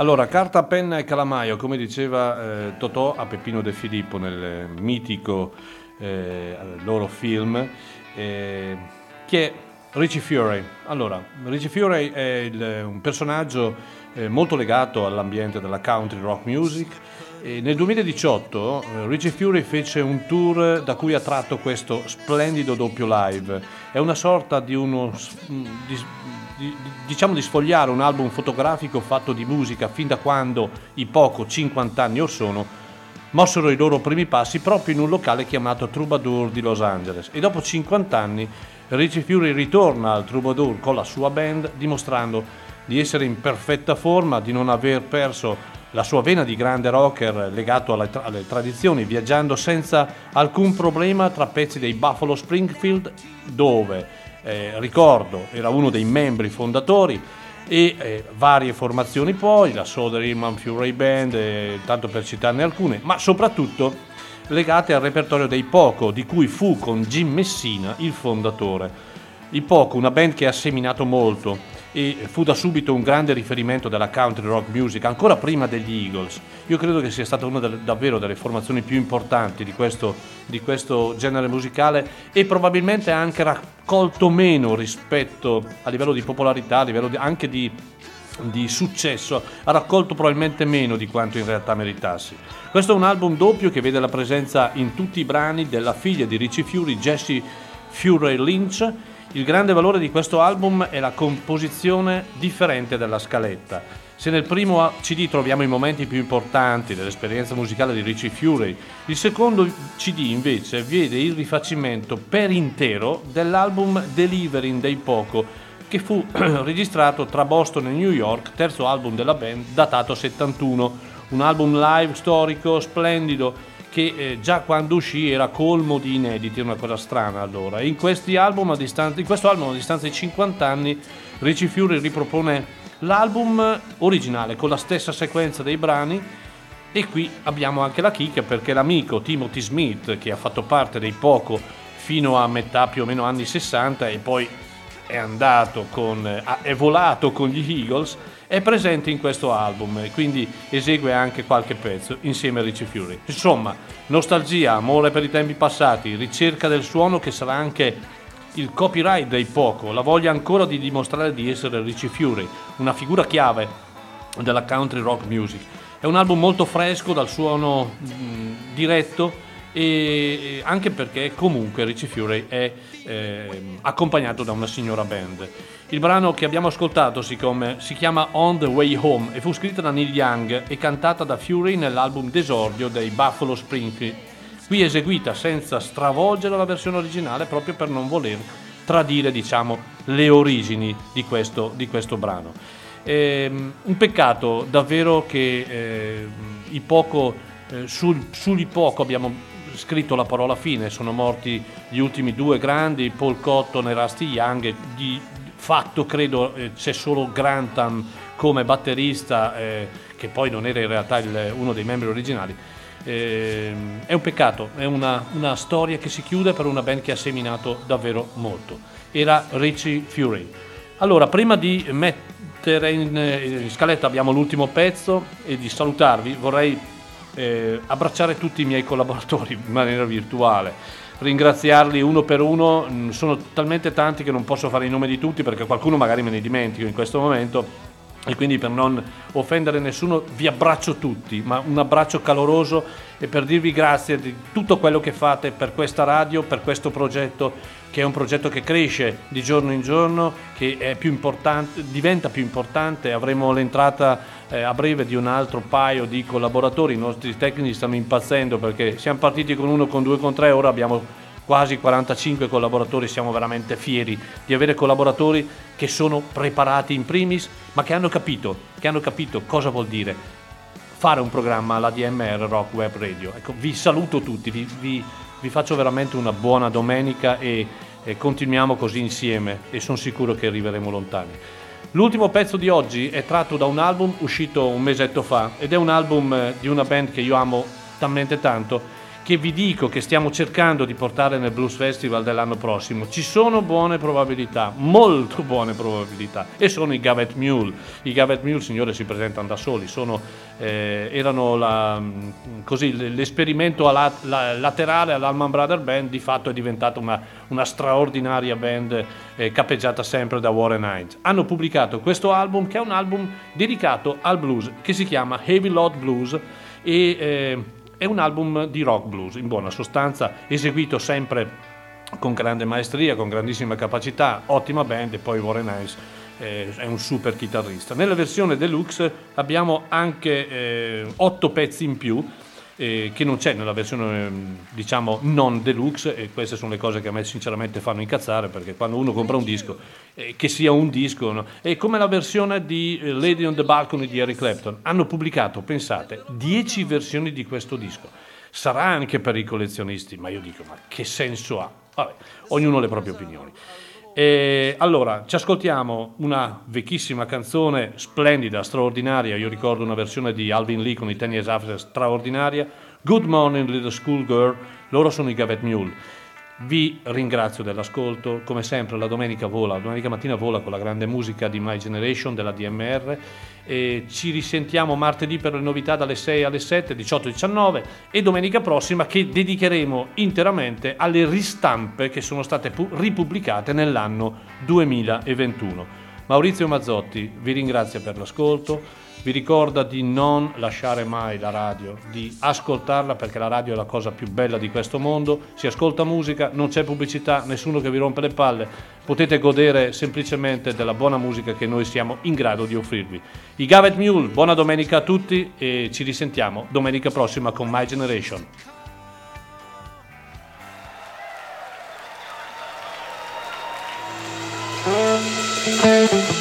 Allora, carta, penna e calamaio, come diceva eh, Totò a Peppino De Filippo nel mitico eh, loro film, eh, che è Richie Fury. Allora, Richie Fury è il- un personaggio eh, molto legato all'ambiente della country rock music. E nel 2018 eh, Richie Fury fece un tour da cui ha tratto questo splendido doppio live. È una sorta di uno di- diciamo di sfogliare un album fotografico fatto di musica fin da quando i poco 50 anni or sono mossero i loro primi passi proprio in un locale chiamato Troubadour di Los Angeles. E dopo 50 anni Richie Fury ritorna al Troubadour con la sua band dimostrando di essere in perfetta forma, di non aver perso la sua vena di grande rocker legato alle, tra- alle tradizioni, viaggiando senza alcun problema tra pezzi dei Buffalo Springfield dove, eh, ricordo, era uno dei membri fondatori e eh, varie formazioni poi, la Soda Hillman Fury Band, eh, tanto per citarne alcune, ma soprattutto legate al repertorio dei Poco, di cui fu con Jim Messina il fondatore. I Poco, una band che ha seminato molto e fu da subito un grande riferimento della country rock music, ancora prima degli Eagles. Io credo che sia stata una delle, davvero delle formazioni più importanti di questo, di questo genere musicale e probabilmente anche raccolto meno rispetto a livello di popolarità, a livello di- anche di, di successo, ha raccolto probabilmente meno di quanto in realtà meritassi. Questo è un album doppio che vede la presenza in tutti i brani della figlia di Richie Fury, Jessie Fury Lynch. Il grande valore di questo album è la composizione differente della scaletta. Se nel primo CD troviamo i momenti più importanti dell'esperienza musicale di Richie Fury, il secondo CD invece vede il rifacimento per intero dell'album Delivering dei Poco, che fu registrato tra Boston e New York, terzo album della band, datato 71. Un album live storico, splendido, che eh, già quando uscì era colmo di inediti, una cosa strana allora. In, album distanza, in questo album a distanza di 50 anni Richie Fury ripropone l'album originale con la stessa sequenza dei brani e qui abbiamo anche la chicca perché l'amico Timothy Smith che ha fatto parte dei Poco fino a metà più o meno anni 60 e poi è andato con, ha- è volato con gli Eagles, è presente in questo album e quindi esegue anche qualche pezzo insieme a Richie Fury. Insomma, nostalgia, amore per i tempi passati, ricerca del suono che sarà anche il copyright dei Poco, la voglia ancora di dimostrare di essere Richie Fury, una figura chiave della country rock music. È un album molto fresco dal suono mh, diretto e anche perché comunque Richie Fury è ehm, accompagnato da una signora band. Il brano che abbiamo ascoltato si, come- si chiama On the Way Home e fu scritta da Neil Young e cantata da Fury nell'album d'esordio dei Buffalo Springfield. Qui eseguita senza stravolgere la versione originale proprio per non voler tradire diciamo, le origini di questo, di questo brano. Ehm, un peccato davvero che ehm, i poco, eh, sul, sugli poco abbiamo scritto la parola fine, sono morti gli ultimi due grandi, Paul Cotton e Rusty Young, di fatto credo eh, c'è solo Grantham come batterista, eh, che poi non era in realtà il- uno dei membri originali. Ehm, è un peccato, è una, una storia che si chiude per una band che ha seminato davvero molto. Era Richie Fury. Allora, prima di mettere in, eh, in scaletta abbiamo l'ultimo pezzo e di salutarvi, vorrei eh, abbracciare tutti i miei collaboratori in maniera virtuale, ringraziarli uno per uno, Mm, sono talmente tanti che non posso fare il nome di tutti perché qualcuno magari me ne dimentico in questo momento e quindi per non offendere nessuno vi abbraccio tutti, ma un abbraccio caloroso e per dirvi grazie di tutto quello che fate per questa radio, per questo progetto che è un progetto che cresce di giorno in giorno, che più diventa più importante, avremo l'entrata eh, a breve di un altro paio di collaboratori, i nostri tecnici stanno impazzendo perché siamo partiti con uno, con due, con tre, ora abbiamo quasi 45 collaboratori, siamo veramente fieri di avere collaboratori che sono preparati in primis, ma che hanno capito, che hanno capito cosa vuol dire fare un programma alla DMR Rock Web Radio. Ecco, vi saluto tutti, vi, vi- vi faccio veramente una buona domenica e, e continuiamo così insieme e sono sicuro che arriveremo lontani. L'ultimo pezzo di oggi è tratto da un album uscito un mesetto fa ed è un album eh, di una band che io amo talmente tanto che vi dico che stiamo cercando di portare nel Blues Festival dell'anno prossimo, ci sono buone probabilità, molto buone probabilità, e sono i Gavet Mule. I Gavet Mule, signore, si presentano da soli, sono, eh, erano la, mh, così, l'esperimento ala- la- laterale all'Alman Brother Band, di fatto è diventata una, una straordinaria band eh, capeggiata sempre da Warren Hines. Hanno pubblicato questo album che è un album dedicato al blues, che si chiama Heavy Load Blues e eh, è un album di rock blues, in buona sostanza, eseguito sempre con grande maestria, con grandissima capacità, ottima band e poi Warren Hines eh, è un super chitarrista. Nella versione deluxe abbiamo anche eh, otto pezzi in più eh, che non c'è nella versione ehm, diciamo non deluxe e queste sono le cose che a me sinceramente fanno incazzare perché quando uno compra un disco eh, che sia un disco no? è come la versione di eh, Lady on the Balcony di Eric Clapton. Hanno pubblicato pensate 10 versioni di questo disco. Sarà anche per i collezionisti ma io dico ma che senso ha? Vabbè, ognuno ha le proprie opinioni e allora, ci ascoltiamo una vecchissima canzone splendida, straordinaria. Io ricordo una versione di Alvin Lee con i Ten Years straordinaria. Good Morning Little School Girl. Loro sono i Gavet Mule. Vi ringrazio dell'ascolto, come sempre la domenica vola, la domenica mattina vola con la grande musica di My Generation della DMR e ci risentiamo martedì per le novità dalle 6 alle 7, 18-19 e domenica prossima che dedicheremo interamente alle ristampe che sono state pu- ripubblicate nell'anno 2021. Maurizio Mazzotti vi ringrazia per l'ascolto, vi ricorda di non lasciare mai la radio, di ascoltarla perché la radio è la cosa più bella di questo mondo, si ascolta musica, non c'è pubblicità, nessuno che vi rompe le palle, potete godere semplicemente della buona musica che noi siamo in grado di offrirvi. I Gavet Mule, buona domenica a tutti e ci risentiamo domenica prossima con My Generation. Good